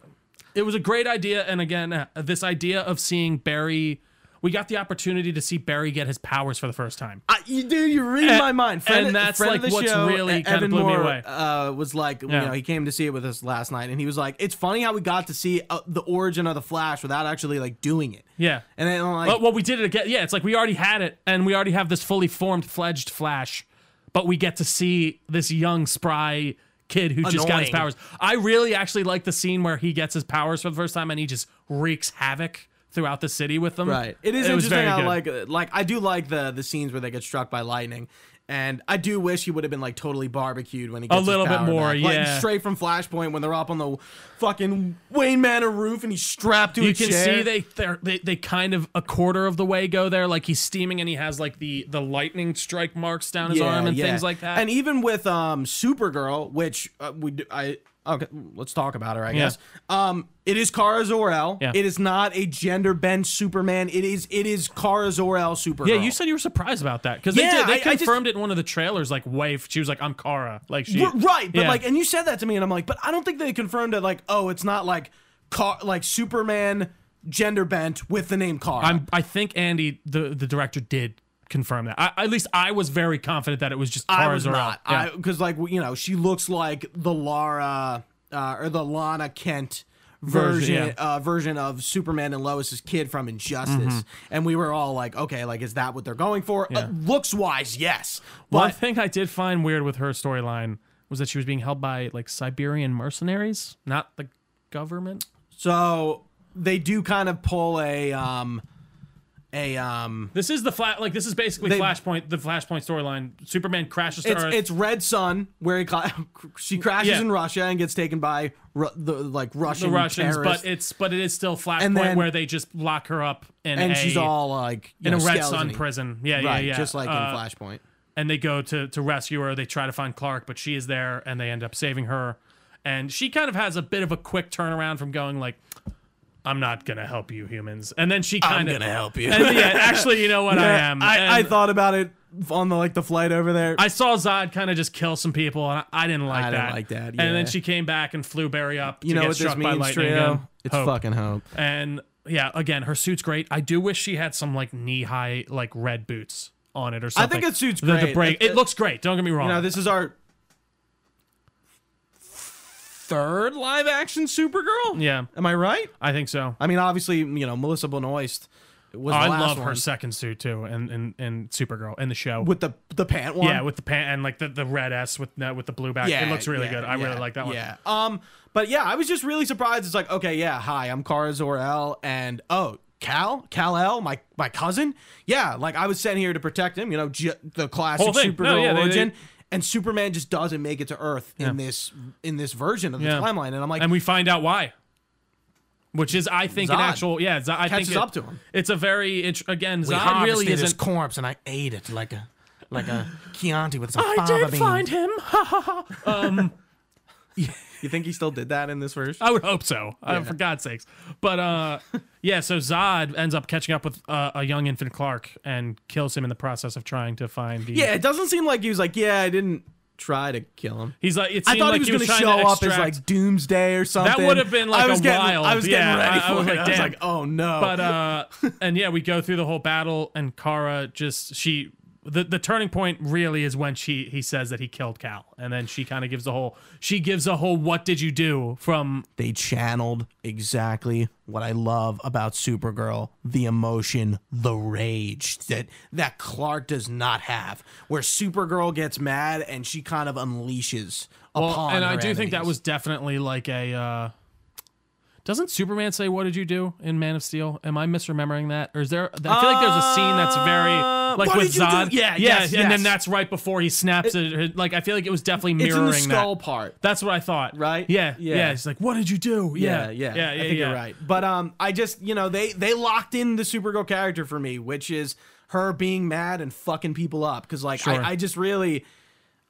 it was a great idea and again, uh, this idea of seeing Barry we got the opportunity to see Barry get his powers for the first time. I, you, dude, you read And- my mind. Friend, and that's, friend like, of the what's show, really E- kinda Evan blew me Moore, away. Uh, was like, you know, he came to see it with us last night, and he was like, "It's funny how we got to see uh, the origin of the Flash without actually like doing it." Yeah. And then like, But well, we did it again. Yeah, it's like we already had it, and we already have this fully formed, fledged Flash, but we get to see this young, spry kid who just got his powers. I really actually like the scene where he gets his powers for the first time, and he just wreaks havoc throughout the city with them. Right. It is was interesting how good. like uh, like I do like the the scenes where they get struck by lightning. And I do wish he would have been like totally barbecued when he gets a little bit more, back. Like, yeah. straight from Flashpoint when they're up on the fucking Wayne Manor roof and he's strapped to a you can see they they they kind of a quarter of the way go there. Like he's steaming, and he has like the the lightning strike marks down his arm and things like that. And even with um Supergirl, which uh, we do, I okay, let's talk about her. I Yeah. guess um it is Kara Zor-El. Yeah. It is not a gender bent Superman. It is it is Kara Zor-El Supergirl. yeah, you said you were surprised about that because Yeah, they did. They I- I just- confirmed it in one of the trailers. Like, wife, she was like, "I'm Kara." Like she, right, but Yeah. like, and you said that to me, and I'm like, but I don't think they confirmed it. Like, oh, it's not like car like Superman gender bent with the name Kara. I'm, I think Andy, the the director, did confirm that. I, at least I was very confident that it was just I was not. Yeah. Because like you know she looks like the Lara uh, or the Lana Kent Version, version yeah. uh, version of Superman and Lois's kid from Injustice, Mm-hmm. and we were all like, okay, like is that what they're going for? Uh, looks wise, yes, One thing I did find weird with her storyline was that she was being held by like Siberian mercenaries, not the government. so they do kind of pull a um a um This is the flat. Like this is basically They- Flashpoint. The Flashpoint storyline. Superman crashes to it's Earth. it's Red Sun where he cla- <laughs> she crashes Yeah. in Russia and gets taken by Ru- the like Russian the Russians, terrorists, but it's but it is still Flashpoint then- where they just lock her up in and a, she's all like in a know, Red Sun prison. Yeah, right? yeah, yeah. Just like Uh, in Flashpoint. and they go to to rescue her. They try to find Clark, but she is there, and they end up saving her. And she kind of has a bit of a quick turnaround from going like, "I'm not gonna help you humans," and then she kind of I'm gonna help you. And yeah, actually, you know what? I am. I, I thought about it on the like the flight over there. I saw Zod kind of just kill some people, and I, I didn't like I that. didn't like that, And then she came back and flew Barry up. you to know get what this struck by means, lightning trio? It's Hope. fucking hope. And yeah, again, her suit's great. I do wish she had some like knee high like red boots on it or something. I think it suits The- the great. break- It- it looks great. Don't get me wrong. You know, this is our third live action Supergirl. yeah, Am I right? I think so. I mean, obviously, you know, Melissa Benoist was Oh, I love one her second suit too, and and and Supergirl in the show. with the the pant one. yeah, with the pant and like the, the red S with the, with the blue back. Yeah, it looks really yeah, good. I yeah, really like that one. Yeah. Um, but yeah, I was just really surprised. It's like, okay, yeah, hi, I'm Kara Zor-El, and oh, Cal, Cal El, my my cousin. Yeah, like I was sent here to protect him. You know, j- the classic Supergirl No, yeah, they- origin. they- and Superman just doesn't make it to Earth in this in this version of the Yeah. timeline, and I'm like, and we find out why. Which is, I think, an Zod actual yeah. Z- I think catches it- up to him. It's a very int- again. Zod really isn't. corpse, and I ate it like a like a <gasps> Chianti with some I did find him. Ha ha ha. Um, <laughs> You think he still did that in this version? I would hope so. Uh, for God's sakes. But uh, yeah. So Zod ends up catching up with uh, a young infant Clark and kills him in the process of trying to find the. Yeah, it doesn't seem like he was like, yeah, I didn't try to kill him. He's like. It I thought like he was trying going to show up as like Doomsday or something. That would have been, like, I was a getting, wild- I was getting yeah, ready I- I for was it. like, I was like, oh no. but uh <laughs> and yeah we go through the whole battle and kara just she the the turning point really is when she he says that he killed Cal, and then she kind of gives a whole she gives a whole what did you do from They channeled exactly what I love about Supergirl, the emotion, the rage that that Clark does not have. Where Supergirl gets mad and she kind of unleashes upon and I do think that was definitely like a. Uh, doesn't Superman say "What did you do" in Man of Steel? Am I misremembering that, or is there? I feel like there's a scene that's very Uh, like what with did you do? Zod. Yeah, yeah, yes, and then that's right before he snaps it. Like I feel like it was definitely mirroring it's in the skull that. part. That's what I thought. Right? Yeah, yeah. Yeah. It's like, what did you do? Yeah, yeah, yeah, I yeah. think yeah. you're right. But um, I just you know they they locked in the Supergirl character for me, which is her being mad and fucking people up. Because like Sure. I, I just really,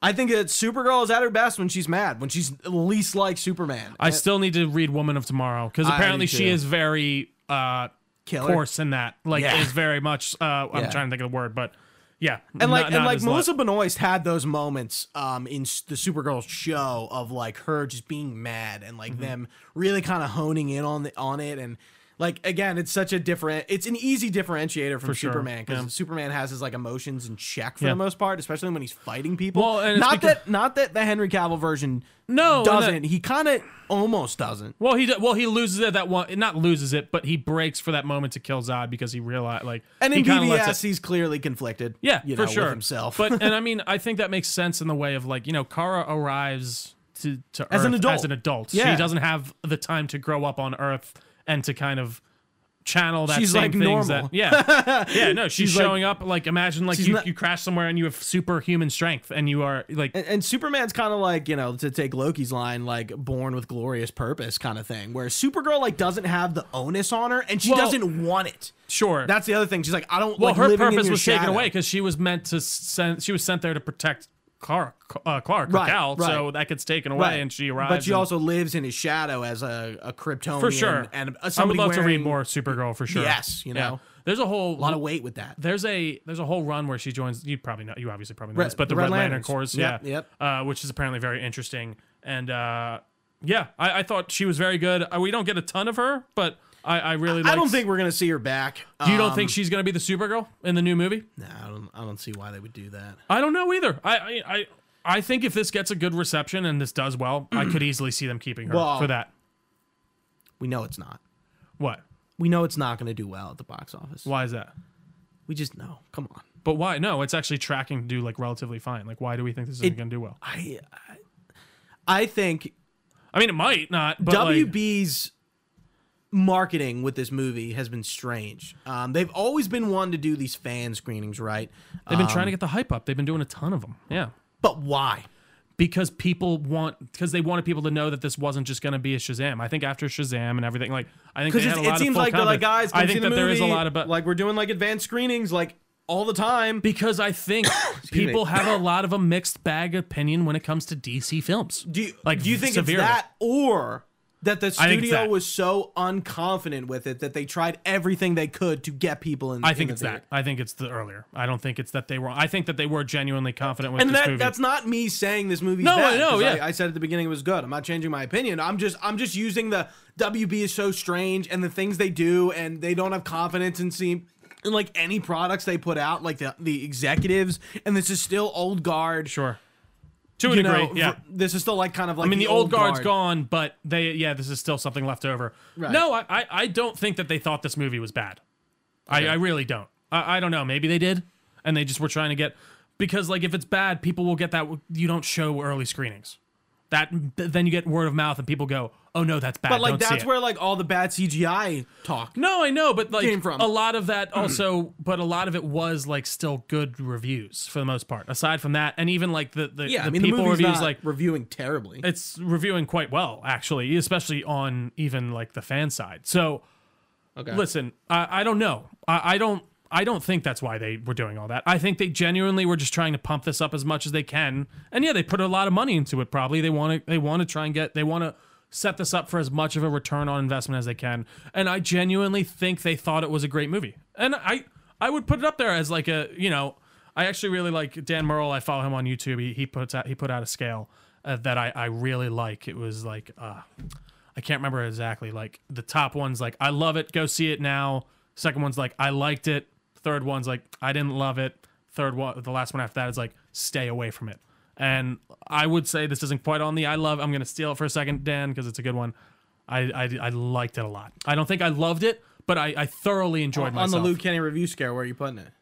I think that Supergirl is at her best when she's mad, when she's least like Superman. I still need to read Woman of Tomorrow because apparently she is very uh Killer. coarse in that. Like Yeah. is very much. Uh, I'm Yeah. trying to think of the word, but yeah. and like and like Melissa Benoist had those moments um in s- the Supergirl show of like her just being mad and Mm-hmm. like them really kind of honing in on the on it and like again it's such a different it's an easy differentiator from sure, Superman because yeah. Superman has his like emotions in check for Yeah. the most part especially when he's fighting people Well, and not because- that not that the Henry Cavill version No, doesn't that- he kind of almost doesn't Well, he well he loses it that one, not loses it, but he breaks for that moment to kill Zod because he realized like and in PBS it- he's clearly conflicted yeah, you for sure with himself but and I <laughs> mean, I think that makes sense in the way of like you know, Kara arrives to to As an adult. as an adult. Yeah. She doesn't have the time to grow up on Earth and to kind of channel that She's, same like, things normal. that yeah <laughs> yeah no she's, She's, like- showing up like imagine like you, not- you crash somewhere and you have superhuman strength and you are like And, and Superman's kind of like, you know, to take Loki's line, like born with glorious purpose kind of thing, where Supergirl like doesn't have the onus on her and she Well- doesn't want it. sure That's the other thing. She's like, I don't well like her purpose was taken away because she was meant to send she was sent there to protect Clark uh, Clark Right, Cal so that gets taken away Right. and she arrives But she also lives in his shadow as a, a Kryptonian. for sure And a, I would somebody love to read more Supergirl for sure Yes, you know. there's a whole A lot of weight with that. there's a there's a whole run where she joins you probably know you obviously probably know Red- this but the Red, Red Lantern. Corps Yep, yeah yep. Uh, which is apparently very interesting and uh yeah I, I thought she was very good uh, we don't get a ton of her but I, I really I don't think we're gonna see her back. you don't Um, think she's gonna be the Supergirl in the new movie Nah, I don't. I don't see why they would do that. I don't know either. I I I, I think if this gets a good reception and this does well, I could easily see them keeping her Well- for that. We know it's not. What? We know it's not gonna do well at the box office. Why is that? We just know. Come on. But why? No, it's actually tracking to do like relatively fine. Like, why do we think this isn't It- going to do well? I. I, I think I mean, it might not. But like, WB's marketing with this movie has been strange. Um, they've always been one to do these fan screenings, right? they've been Um, trying to get the hype up. They've been doing a ton of them. Yeah. but why? Because people want, because they wanted people to know that this wasn't just going to be a Shazam. I think after Shazam and everything, like I think they had a lot it seems of like they're like guys. I think see the that there is a lot of, but like we're doing like advanced screenings like all the time. because I think <coughs> people have a lot of a mixed bag opinion when it comes to DC films. Do you, Like, do you think severely. it's that or that the I think it's studio was so unconfident with it that they tried everything they could to get people in? I think in it's the that. I think it's the earlier. I don't think it's that they were. I think that they were genuinely confident with And this that, movie. that's not me saying this movie. No, bad. I know. yeah. I, I said at the beginning it was good. I'm not changing my opinion. I'm just I'm just using the WB is so strange and the things they do and they don't have confidence in seeing in like any products they put out, like the the executives, and this is still old guard. sure. To a You degree, know, yeah. this is still like kind of like I mean, the, old guard's guard. gone, but they, yeah, this is still something left over. Right. No, I, I, I don't think that they thought this movie was bad. I, I really don't. I, I don't know. Maybe they did, and they just were trying to get because, like, if it's bad, people will get that. You don't show early screenings. That then you get word of mouth, and people go, "Oh no, that's bad." But like don't that's it." where like all the bad CGI talk. No, I know, but like came from. a lot of that also, but a lot of it was like still good reviews for the most part. Aside from that, and even like the the, Yeah, the I mean people the reviews, not like reviewing terribly. it's reviewing quite well actually, especially on even like the fan side. So Okay. listen, I, I don't know, I, I don't. I don't think that's why they were doing all that. I think they genuinely were just trying to pump this up as much as they can. And yeah, they put a lot of money into it. Probably they want to. They want to try and get. They want to set this up for as much of a return on investment as they can. And I genuinely think they thought it was a great movie. And I I would put it up there as like a you know I actually really like Dan Murrell. I follow him on YouTube. He he puts out he put out a scale uh, that I I really like. It was like uh I can't remember exactly. Like the top one's like I love it. Go see it now. Second one's like I liked it. Third one's like I didn't love it. third one, the last one after that is like stay away from it. And I would say this isn't quite on the I love. I'm gonna steal it for a second, Dan, because it's a good one. I, I I liked it a lot. I don't think I loved it, but I, I thoroughly enjoyed on myself. On the Luke Kenny review scale, where are you putting it?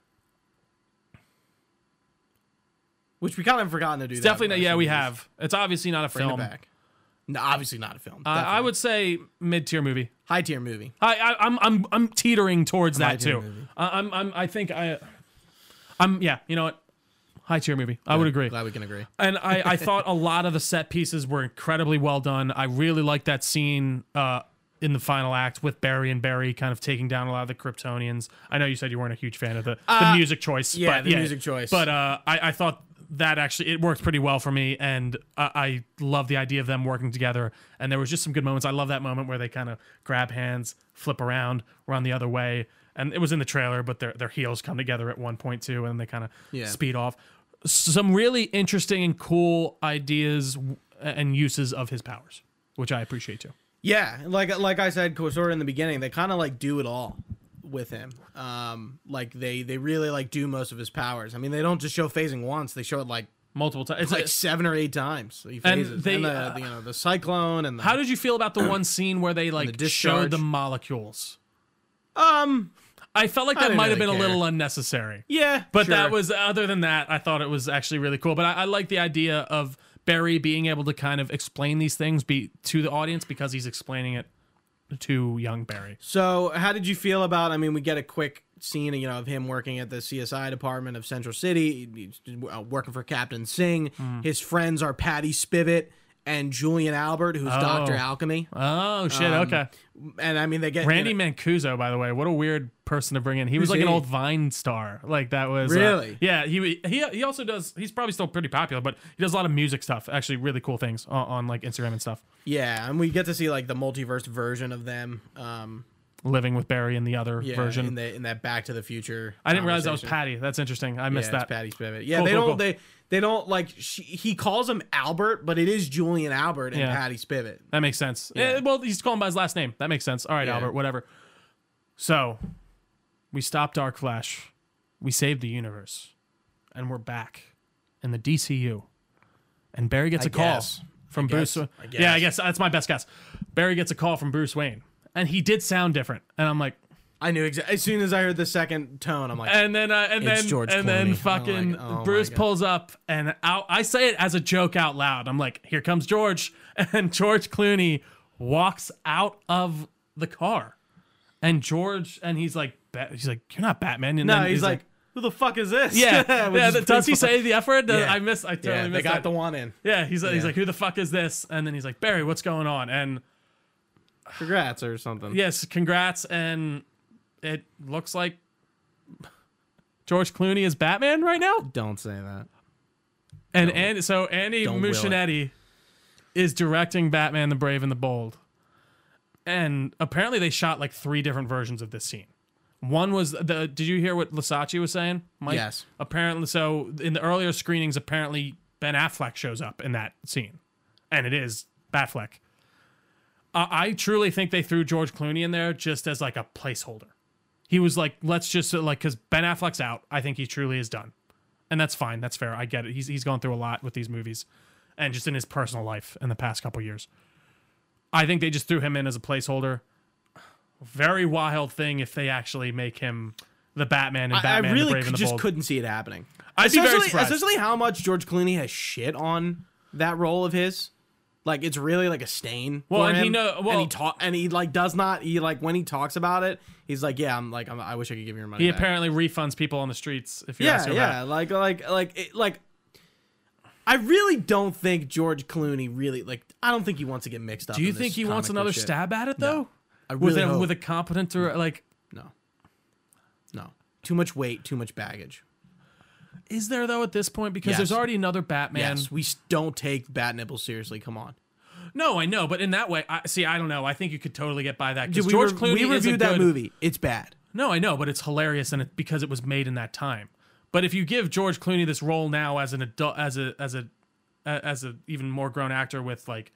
Which we kind of forgotten to do. that, Definitely, not, yeah, we have. It's obviously not a film. back. No, obviously not a film. I, I would say mid tier movie. high tier movie. I, I I'm I'm I'm teetering towards that too. movie. I, I'm I'm I think I I'm yeah. You know what? High tier movie. I would agree. Glad we can agree. And I, I thought a lot of the set pieces were incredibly well done. I really liked that scene uh, in the final act with Barry and Barry kind of taking down a lot of the Kryptonians. I know you said you weren't a huge fan of the, the music choice. Uh, yeah, but the music choice. But uh, I, I thought that actually it worked pretty well for me, and I, I love the idea of them working together. And there was just some good moments. I love that moment where they kind of grab hands, flip around, run the other way. And it was in the trailer, but their their heels come together at one point too, and they kind of Yeah. speed off. Some really interesting and cool ideas and uses of his powers, which I appreciate too. Yeah, like like I said, sort of in the beginning, they kind of like do it all with him. Um, like they they really like do most of his powers. I mean, they don't just show phasing once; they show it like Multiple times. It's like like, seven or eight times. He And they, and the, uh, the, you know the cyclone and the, how did you feel about the one scene where they like the showed the molecules? um I felt like that might have really been a little unnecessary. yeah, But sure. that was other than that, I thought it was actually really cool. But I, I like the idea of Barry being able to kind of explain these things be to the audience because he's explaining it to young Barry. So, how did you feel about? I mean, we get a quick scene, you know, of him working at the CSI department of Central City, uh, working for Captain Singh. Hmm. His friends are Patty Spivot and Julian Albert, who's Doctor Alchemy. Oh shit! Um, okay. And I mean, they get you Randy know- Mancuso, by the way, what a weird person to bring in. He was like an old Vine star. Like that was uh, Really? yeah. He he he also does. He's probably still pretty popular, but he does a lot of music stuff. Actually, really cool things on, on like Instagram and stuff. yeah, and we get to see like the multiverse version of them. Um, Living with Barry in the other yeah, version. in the in that Back to the Future. I didn't realize that was. Patty. That's interesting. I Yeah, missed it's that. Patty Spivot. Yeah, Cool, they cool, don't cool. they they don't like she, he calls him Albert, but it is Julian Albert and Yeah. Patty Spivot. That makes sense. Yeah. Eh, well, he's calling by his last name. That makes sense. All right, Yeah. Albert. Whatever. So, we stopped Dark Flash. We saved the universe, and we're back in the DCU. And Barry gets I a call from guess. Bruce. I Yeah, I guess. guess that's my best guess. Barry gets a call from Bruce Wayne, and he did sound different. And I'm like, I knew exactly as soon as I heard the second tone, I'm like, and then uh, and then George and then Clooney. Fucking like, oh Bruce pulls up and out, I say it as a joke out loud. I'm like, "Here comes George," <laughs> and George Clooney walks out of the car, and George and he's like, "Ba- "He's like, you're not Batman." And no, then he's, like, who the fuck is this? "Yeah, <laughs> yeah." Does pretty he fun. say the F word? Yeah. I miss. I totally Yeah, they missed got that. the one in. yeah, he's he's Yeah. like, "Who the fuck is this?" And then he's like, "Barry, what's going on?" And Congrats or something. yes, congrats. And it looks like George Clooney is Batman right now. Don't say that. And and so Andy Don't. Muschietti is directing Batman the Brave and the Bold. And apparently they shot like three different versions of this scene. One was the did you hear what Lasacci was saying? Mike? Yes. Apparently so in the earlier screenings apparently Ben Affleck shows up in that scene. And it is Batfleck. Uh, I truly think they threw George Clooney in there just as like a placeholder. He was like, let's just uh, like because Ben Affleck's out. I think he truly is done, and that's fine. That's fair. I get it. He's he's gone through a lot with these movies, and just in his personal life in the past couple years. I think they just threw him in as a placeholder. Very wild thing if they actually make him the Batman and I, I Batman the really could- just Bold. couldn't see it happening. I'd be very surprised. especially how much George Clooney has shit on that role of his. Like it's really like a stain. Well, and he him. know- well- and he talk and he like does not. He like when he talks about it, he's like, yeah, I'm like, I'm, I wish I could give you your money. he back. apparently refunds people on the streets if you yeah, ask him yeah, about like like like it, like. I really don't think George Clooney really like. I don't think he wants to get mixed up. Do you think he wants another shit. stab at it though? I with a hope. with a competent or like no, no, too much weight, too much baggage. Is there though at this point because Yes. there's already another Batman. yes, we s- don't take bat nipples seriously. Come on. No, I know, but in that way, I see. I don't know. I think you could totally get by that because we George Clooney we is a reviewed that good- movie. It's bad. No, I know, but it's hilarious and it because it was made in that time. But if you give George Clooney this role now as an adult, as a as a a- as a even more grown actor with like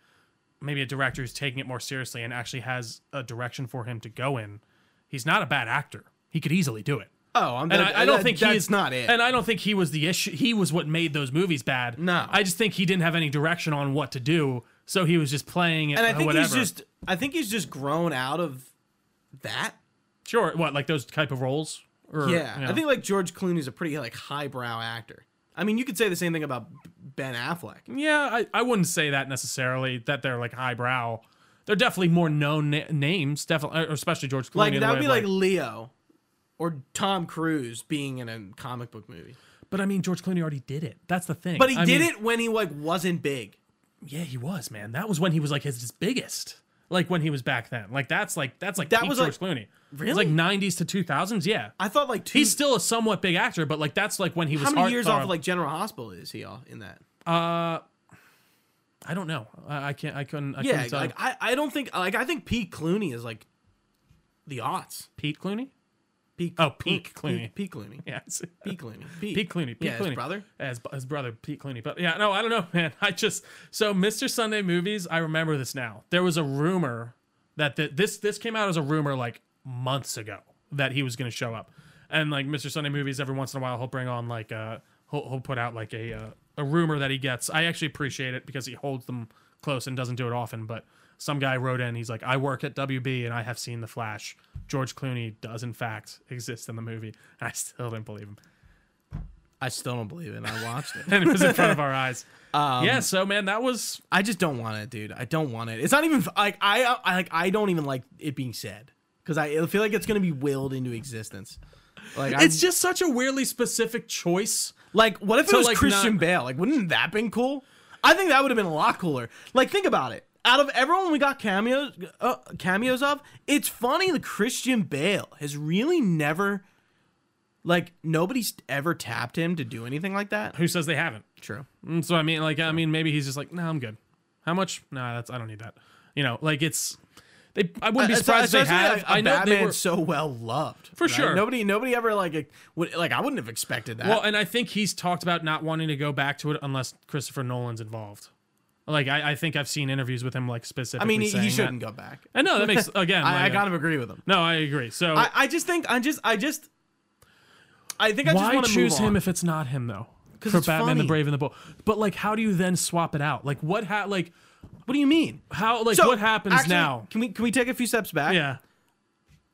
maybe a director who's taking it more seriously and actually has a direction for him to go in, he's not a bad actor. He could easily do it. Oh, I'm. And that- I, I don't that- think that's he's not it. And I don't think he was the issue. He was what made those movies bad. No. I just think he didn't have any direction on what to do, so he was just playing it. and I uh, think whatever. he's just. I think he's just grown out of that. sure. What like those type of roles? Or, Yeah, you know? I think like George Clooney's a pretty like highbrow actor. I mean, you could say the same thing about Ben Affleck. Yeah, I, I wouldn't say that necessarily. That they're like highbrow. They're definitely more known na- names. Definitely, especially George Clooney. Like that would be of, like Leo or Tom Cruise being in a comic book movie. But I mean, George Clooney already did it. That's the thing. But he I did mean, it when he like wasn't big. Yeah, he was man. That was when he was like his, his biggest. Like when he was back then. Like that's like that's like That was, George like- Clooney. It was Really? like '90s to 2000s. Yeah, I thought like two. he's still a somewhat big actor, but like that's like when he was. how many years uh, off of like General Hospital is he all in that? Uh, I don't know. I, I can't. I couldn't. I Yeah, couldn't like I, I don't think like I think Pete Clooney is like the aughts. Pete Clooney. Pete, Oh, Peak Clooney. Pete, Pete Clooney. <laughs> Yeah, it's- Pete Clooney. Pete, Pete Clooney. Pete yeah, Clooney. his brother. As his, his brother, Pete Clooney. But yeah, no, I don't know, <laughs> man. I just so Mr. Sunday movies. I remember this now. There was a rumor that the, this this came out as a rumor like months ago that he was going to show up, and like Mr. Sunday movies, every once in a while he'll bring on like uh he'll, he'll put out like a uh, a rumor that he gets. I actually appreciate it because he holds them close and doesn't do it often, but. Some guy wrote in, he's like, I work at WB and I have seen The Flash. George Clooney does, in fact, exist in the movie. And <laughs> I still didn't believe him. I still don't believe it. I watched it. <laughs> and it was in front of our eyes. <laughs> Um, yeah, so man, that was I just don't want it, dude. I don't want it. It's not even like I, I like I don't even like it being said because I feel like it's gonna be willed into existence. Like I, it's just such a weirdly specific choice. like what if it was like, Christian not- Bale? Like wouldn't that been cool? I think that would have been a lot cooler. Like think about it. Out of everyone we got cameos uh, cameos of, it's funny that Christian Bale has really never like nobody's ever tapped him to do anything like that. Who says they haven't? True. Mm, So I mean, like, I mean, maybe he's just like, no, I'm good. How much? Nah, that's I don't need that. You know, like it's. They, I wouldn't be surprised if they have. like, a I know Batman's they were. so well loved For right? sure. Nobody, nobody ever like would like. I wouldn't have expected that. Well, and I think he's talked about not wanting to go back to it unless Christopher Nolan's involved. Like, I, I think I've seen interviews with him, like specifically. I mean, he, he shouldn't go back. I know that makes <laughs> again. I, I like, uh, kind of agree with him. No, I agree. So I, I just think I just I just I think I just why want to choose him if it's not him though? For Batman the. Brave and the Bold. But like, how do you then swap it out? Like, what ha- like what do you mean? how like So, what happens actually, now? Can we can we take a few steps back? Yeah.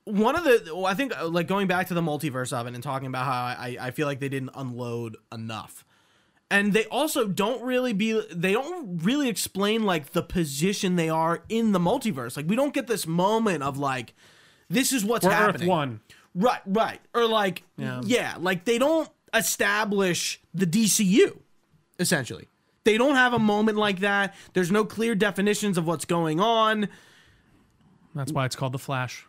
One of the well, I think uh, like going back to the multiverse of it and talking about how I I feel like they didn't unload enough. And they also don't really be they don't really explain like the position they are in the multiverse. Like we don't get this moment of like this is what's Earth happening. One. Right, right. Or like yeah. yeah. like they don't establish the DCU essentially. They don't have a moment like that. There's no clear definitions of what's going on. That's why it's called the Flash.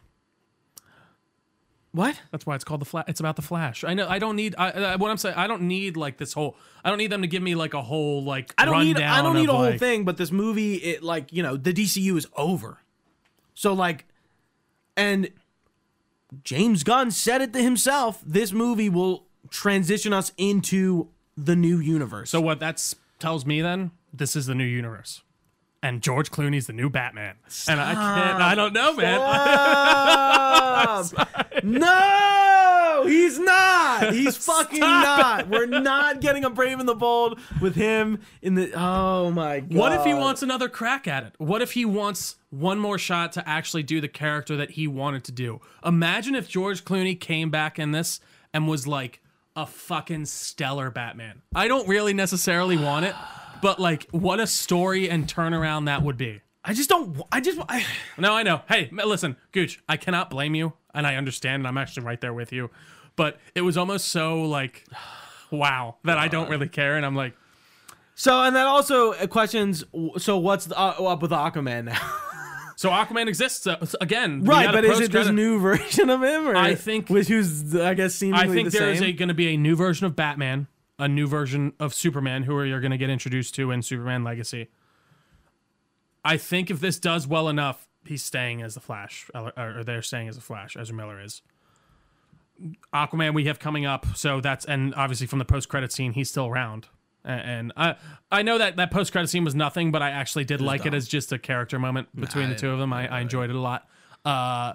What? That's why it's called the Flash. It's about the Flash. I know. I don't need. I, I, what I'm saying. I don't need like this whole. I don't need them to give me like a whole like. I don't need I don't need a whole thing, but this movie it like, you know, the DCU is over. So like and James Gunn said it to himself, this movie will transition us into the new universe. So what that tells me then? This is the new universe, and George Clooney's the new Batman. And I can't. I don't know, man. Stop. <laughs> no, he's not. He's <laughs> fucking not. We're not getting a Brave and the Bold with him in the. Oh my god. What if he wants another crack at it? What if he wants one more shot to actually do the character that he wanted to do? Imagine if George Clooney came back in this and was like a fucking stellar Batman. I don't really necessarily want it, <sighs> <sighs> <sighs> but like what a story and turnaround that would be. I just don't. I just. I, <sighs> No, I know. Hey, listen, Gooch, I cannot blame you, and I understand, and I'm actually right there with you. But it was almost so like, <sighs> wow, that I don't really care, and I'm like, so and then also uh, questions. So what's the, uh, up with Aquaman now? <laughs> so Aquaman exists uh, again, right, but is it this new <laughs> version of him? Or I think- which who's I guess seemingly I think the there is same. going to be a new version of Batman, a new version of Superman, who are you're going to get introduced to in Superman Legacy. I think if this does well enough, he's staying as the Flash, or they're staying as the Flash. Ezra Miller is. Aquaman we have coming up, so that's and obviously from the post credit scene, he's still around. And I I know that that post credit scene was nothing, but I actually did like it as just a character moment between I the two of them. I, I enjoyed it a lot. Uh,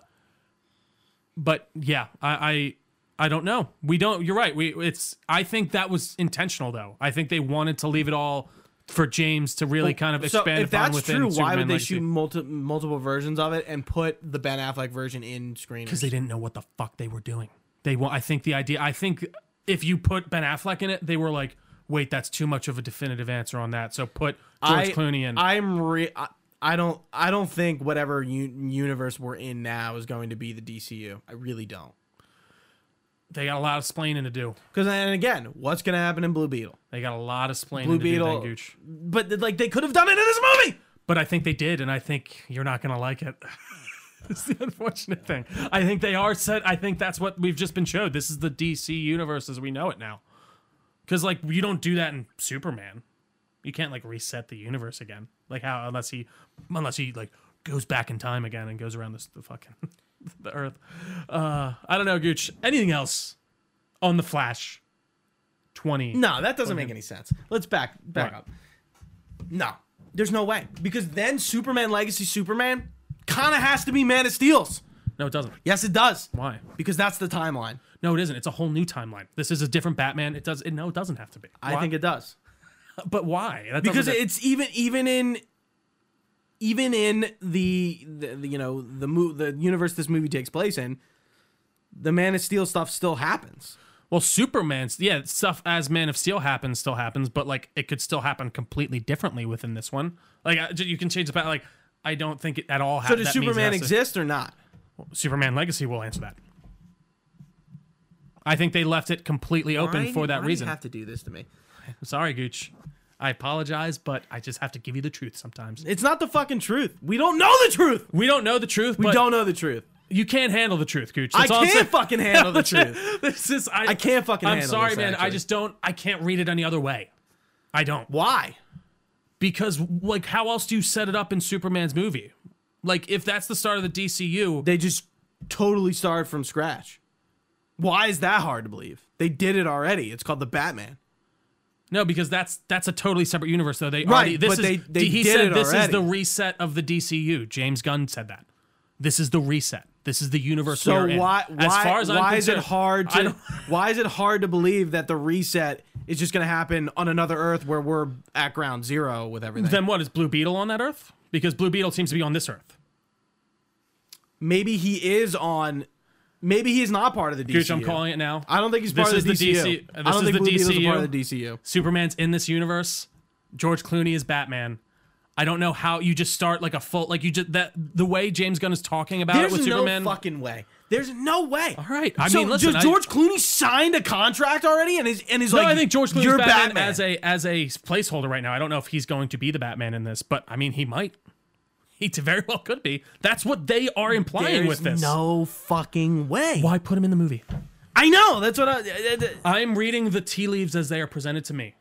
but yeah, I, I I don't know. We don't. You're right. We it's. I think that was intentional though. I think they wanted to leave it all for James to really kind of expand. So if upon that's true, why would they Legacy. shoot multi- multiple versions of it and put the Ben Affleck version in screen? because they didn't know what the fuck they were doing. They want. I think the idea. I think if you put Ben Affleck in it, they were like, "Wait, that's too much of a definitive answer on that." So put George I, Clooney in. I'm re- I, I don't I don't think whatever u- universe we're in now is going to be the DCU. I really don't. They got a lot of splaining to do. Because and again, what's going to happen in Blue Beetle? They got a lot of splaining Blue to Beetle, do. Gooch. but like they could have done it in this movie. But I think they did, and I think you're not gonna like it. <laughs> It's the unfortunate thing. I think they are set. I think that's what we've just been showed. This is the DC universe as we know it now. Because like you don't do that in Superman. You can't like reset the universe again. Like how unless he unless he like goes back in time again and goes around this the fucking <laughs> the Earth. Uh, I don't know, Gooch. Anything else on the Flash? Twenty. No, that doesn't make any sense. Let's back back Right. up. No, there's no way because then Superman Legacy Superman kind of has to be Man of Steel's. No, it doesn't. Yes, it does. Why? Because that's the timeline. No, it isn't. It's a whole new timeline. This is a different Batman. It does. It, no, it doesn't have to be. I think it does. <laughs> But why? That because it's even even in even in the, the, the, you know the mo- the universe this movie takes place in the man of steel stuff still happens well, Superman's yeah stuff as Man of Steel happens still happens, but like it could still happen completely differently within this one. Like you can change the bat. Like I don't think it at all. Ha- so does that superman has to- exist or not Superman Legacy will answer that. I think they left it completely open Why- for why that do you reason. have to do this to me Sorry, Gooch. I apologize, but I just have to give you the truth sometimes. it's not the fucking truth we don't know the truth We don't know the truth, we but don't know the truth you can't handle the truth, Gooch. i That's all I'm can't fucking handle the <laughs> truth this is I, I can't fucking I'm handle sorry, this, man. I actually. just don't. I can't read it any other way. I don't why because like how else do you set it up in Superman's movie? Like if that's the start of the DCU, they just totally started from scratch why is that hard to believe they did it already it's called the batman no, because that's that's a totally separate universe. Though they already this but is they- they he did said it this is the reset of the DCU. James Gunn said that. This is the reset. This is the universe. So are in. why as why far as I'm why is it hard to <laughs> why is it hard to believe that the reset is just going to happen on another Earth where we're at ground zero with everything? Then what is Blue Beetle on that Earth? Because Blue Beetle seems to be on this Earth. maybe he is on. Maybe he's not part of the DCU. Gooch, I'm calling it now. I don't think he's This part of the is the DCU. DC I this don't is think the Blue Beetle's a part DCU. of the DCU. Superman's in this universe. George Clooney is Batman. I don't know how you just start like a full like you just that the way James Gunn is talking about There's it with no Superman. fucking way. There's no way. All right. I so mean, listen, does I- George Clooney signed a contract already and is and is no, like I think George Clooney's Batman, Batman as a as a placeholder right now. I don't know if he's going to be the Batman in this, but I mean, he might. He t- very well could be. That's what they are implying There's with this. no fucking way. Why put him in the movie? I know. That's what I. uh, uh, I'm reading the tea leaves as they are presented to me.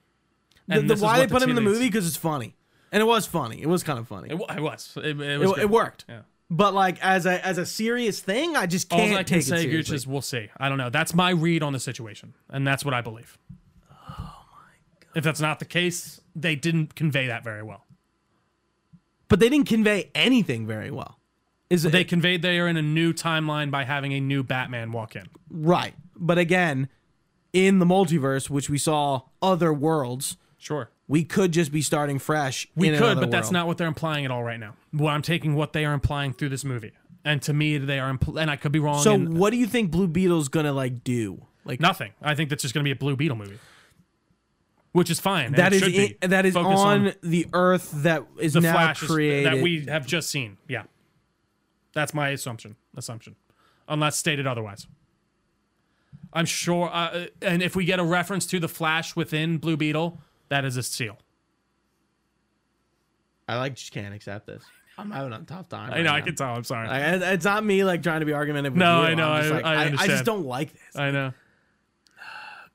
And the- is why they put him in the leaves- movie because it's funny, and it was funny. It was kind of funny. It, it was. It, it It, was. it good. worked. Yeah. But like as a as a serious thing, I just can't All I can take say, it is we'll see. I don't know. That's my read on the situation, and that's what I believe. Oh my god! If that's not the case, they didn't convey that very well. But they didn't convey anything very well. Is it They conveyed they are in a new timeline by having a new Batman walk in. right? But again, in the multiverse, which we saw other worlds, Sure. we could just be starting fresh. We could, but that's not what they're implying at all right now. Well, I'm taking what they are implying through this movie, and to me, they are. Impl- and I could be wrong. So what do you think Blue Beetle's gonna like do? Like nothing. I think that's just going to be a Blue Beetle movie, which is fine. and that it is should be. in, that is Focus on, the Earth that is the now Flash is- created. that we have just seen. Yeah, that's my assumption. Assumption, unless stated otherwise. I'm sure, uh, and if we get a reference to the Flash within Blue Beetle, that is a seal. I like just can't accept this. I'm having a tough time. I know. I can tell. I'm sorry. Like, it's not me like trying to be argumentative. With No, you. I know, I'm just I- like, I I, I just don't like this. I know.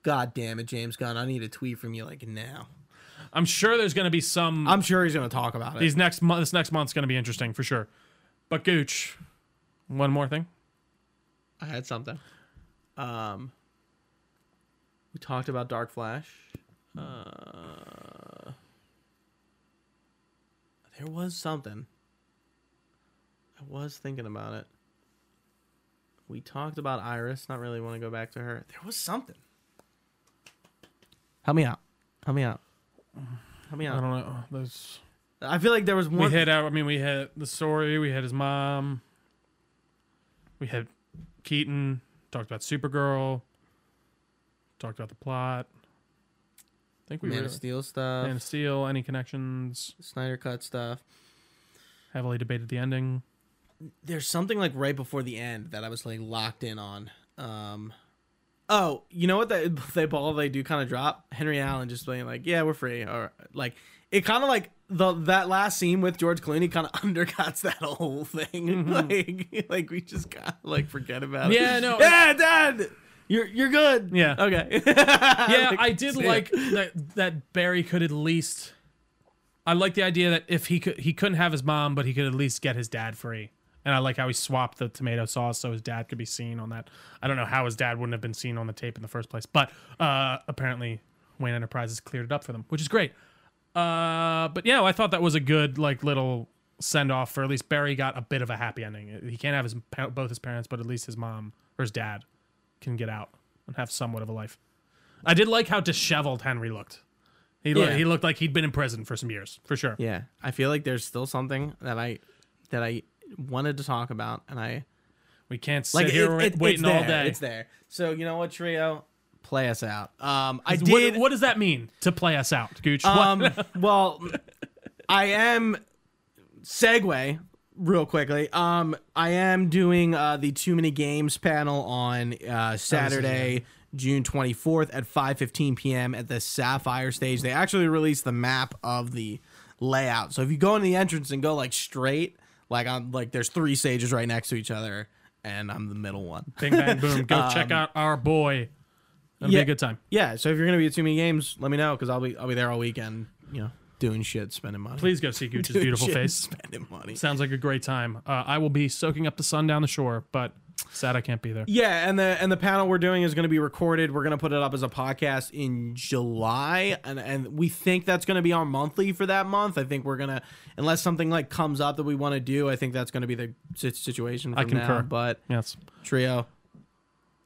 God damn it, James Gunn! I need a tweet from you like now. I'm sure there's going to be some. I'm sure he's gonna talk about it. these next month, this next month's going to be interesting for sure. But Gooch, one more thing. I had something. Um, we talked about Dark Flash. Uh, there was something. I was thinking about it. We talked about Iris. Not really want to go back to her. There was something. Help me out. Help me out. Help me out. I out. don't know. There's I feel like there was one. we one. hit out. I mean, we had the story. We had his mom. We had Keaton. Talked about Supergirl. Talked about the plot. I think we Man were of Steel stuff. Man of Steel. Any connections? Snyder cut stuff. Heavily debated the ending. there's something like right before the end that I was like locked in on. Um, oh, you know what? They <laughs> they ball they do kind of drop Henry Allen just being like, yeah, we're free, or like it kind of like the that last scene with George Clooney kind of <laughs> undercuts that whole thing. Mm-hmm. <laughs> like like we just got like forget about it. Yeah, no. yeah, Dad, you're you're good. Yeah. okay. yeah, Like, I did like that that Barry could at least. I like the idea that if he could, he couldn't have his mom, but he could at least get his dad free. And I like how he swapped the tomato sauce so his dad could be seen on that. I don't know how his dad wouldn't have been seen on the tape in the first place, but uh, apparently Wayne Enterprises cleared it up for them, which is great. Uh, but yeah, I thought that was a good like little send off for at least Barry got a bit of a happy ending. He can't have his both his parents, but at least his mom or his dad can get out and have somewhat of a life. I did like how disheveled Henry looked. He Yeah. he looked like he'd been in prison for some years, for sure. Yeah, I feel like there's still something that I that I wanted to talk about, and I We can't sit like here it- it- waiting all there, day. It's there. So you know what, trio, play us out. Um, I What- did. What, does that mean to play us out, Gooch? um, well, I am segue real quickly. Um, I am doing uh, the Too Many Games panel on uh, Saturday, June 24th at 5:15 p.m. at the Sapphire stage. They actually released the map of the layout. So if you go in the entrance and go like straight, like on like there's three stages right next to each other, and I'm the middle one. Bing bang boom. <laughs> Go check out our boy. Be yeah. a good time. Yeah. So if you're gonna be at Too Many Games, let me know because I'll be I'll be there all weekend. You know, doing shit, spending money. Please go see Gucci's <laughs> beautiful shit, face. spending money. Sounds like a great time. Uh, I will be soaking up the sun down the shore, but sad I can't be there. Yeah, and the and the panel we're doing is going to be recorded. We're going to put it up as a podcast in July, and and we think that's going to be our monthly for that month. I think we're gonna, unless something like comes up that we want to do, I think that's going to be the situation. I concur. Now. But Yes, trio,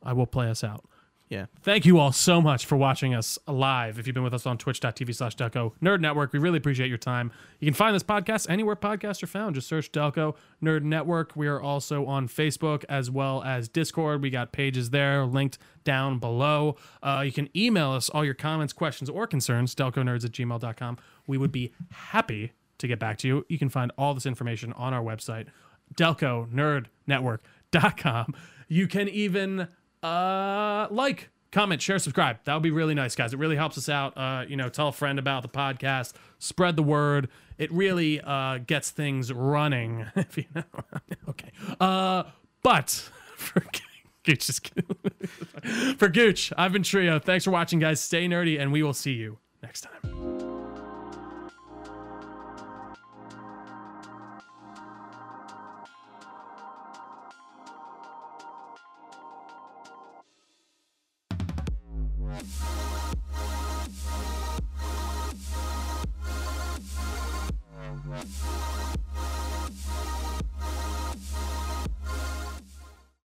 I will play us out. Yeah, Thank you all so much for watching us live. If you've been with us on twitch.tv slash Delco Nerd Network, we really appreciate your time. You can find this podcast anywhere podcasts are found. Just search Delco Nerd Network. We are also on Facebook as well as Discord. We got pages there linked down below. Uh, you can email us all your comments, questions, or concerns, delconerds at gmail.com. We would be happy to get back to you. You can find all this information on our website, delconerdnetwork.com. You can even uh like comment share subscribe. That would be really nice guys. It really helps us out. Uh you know tell a friend about the podcast. Spread the word. It really uh gets things running <laughs> if you know okay. Uh but <laughs> for gooch <laughs> just for gooch i've been trio. Thanks for watching guys. Stay nerdy and we will see you next time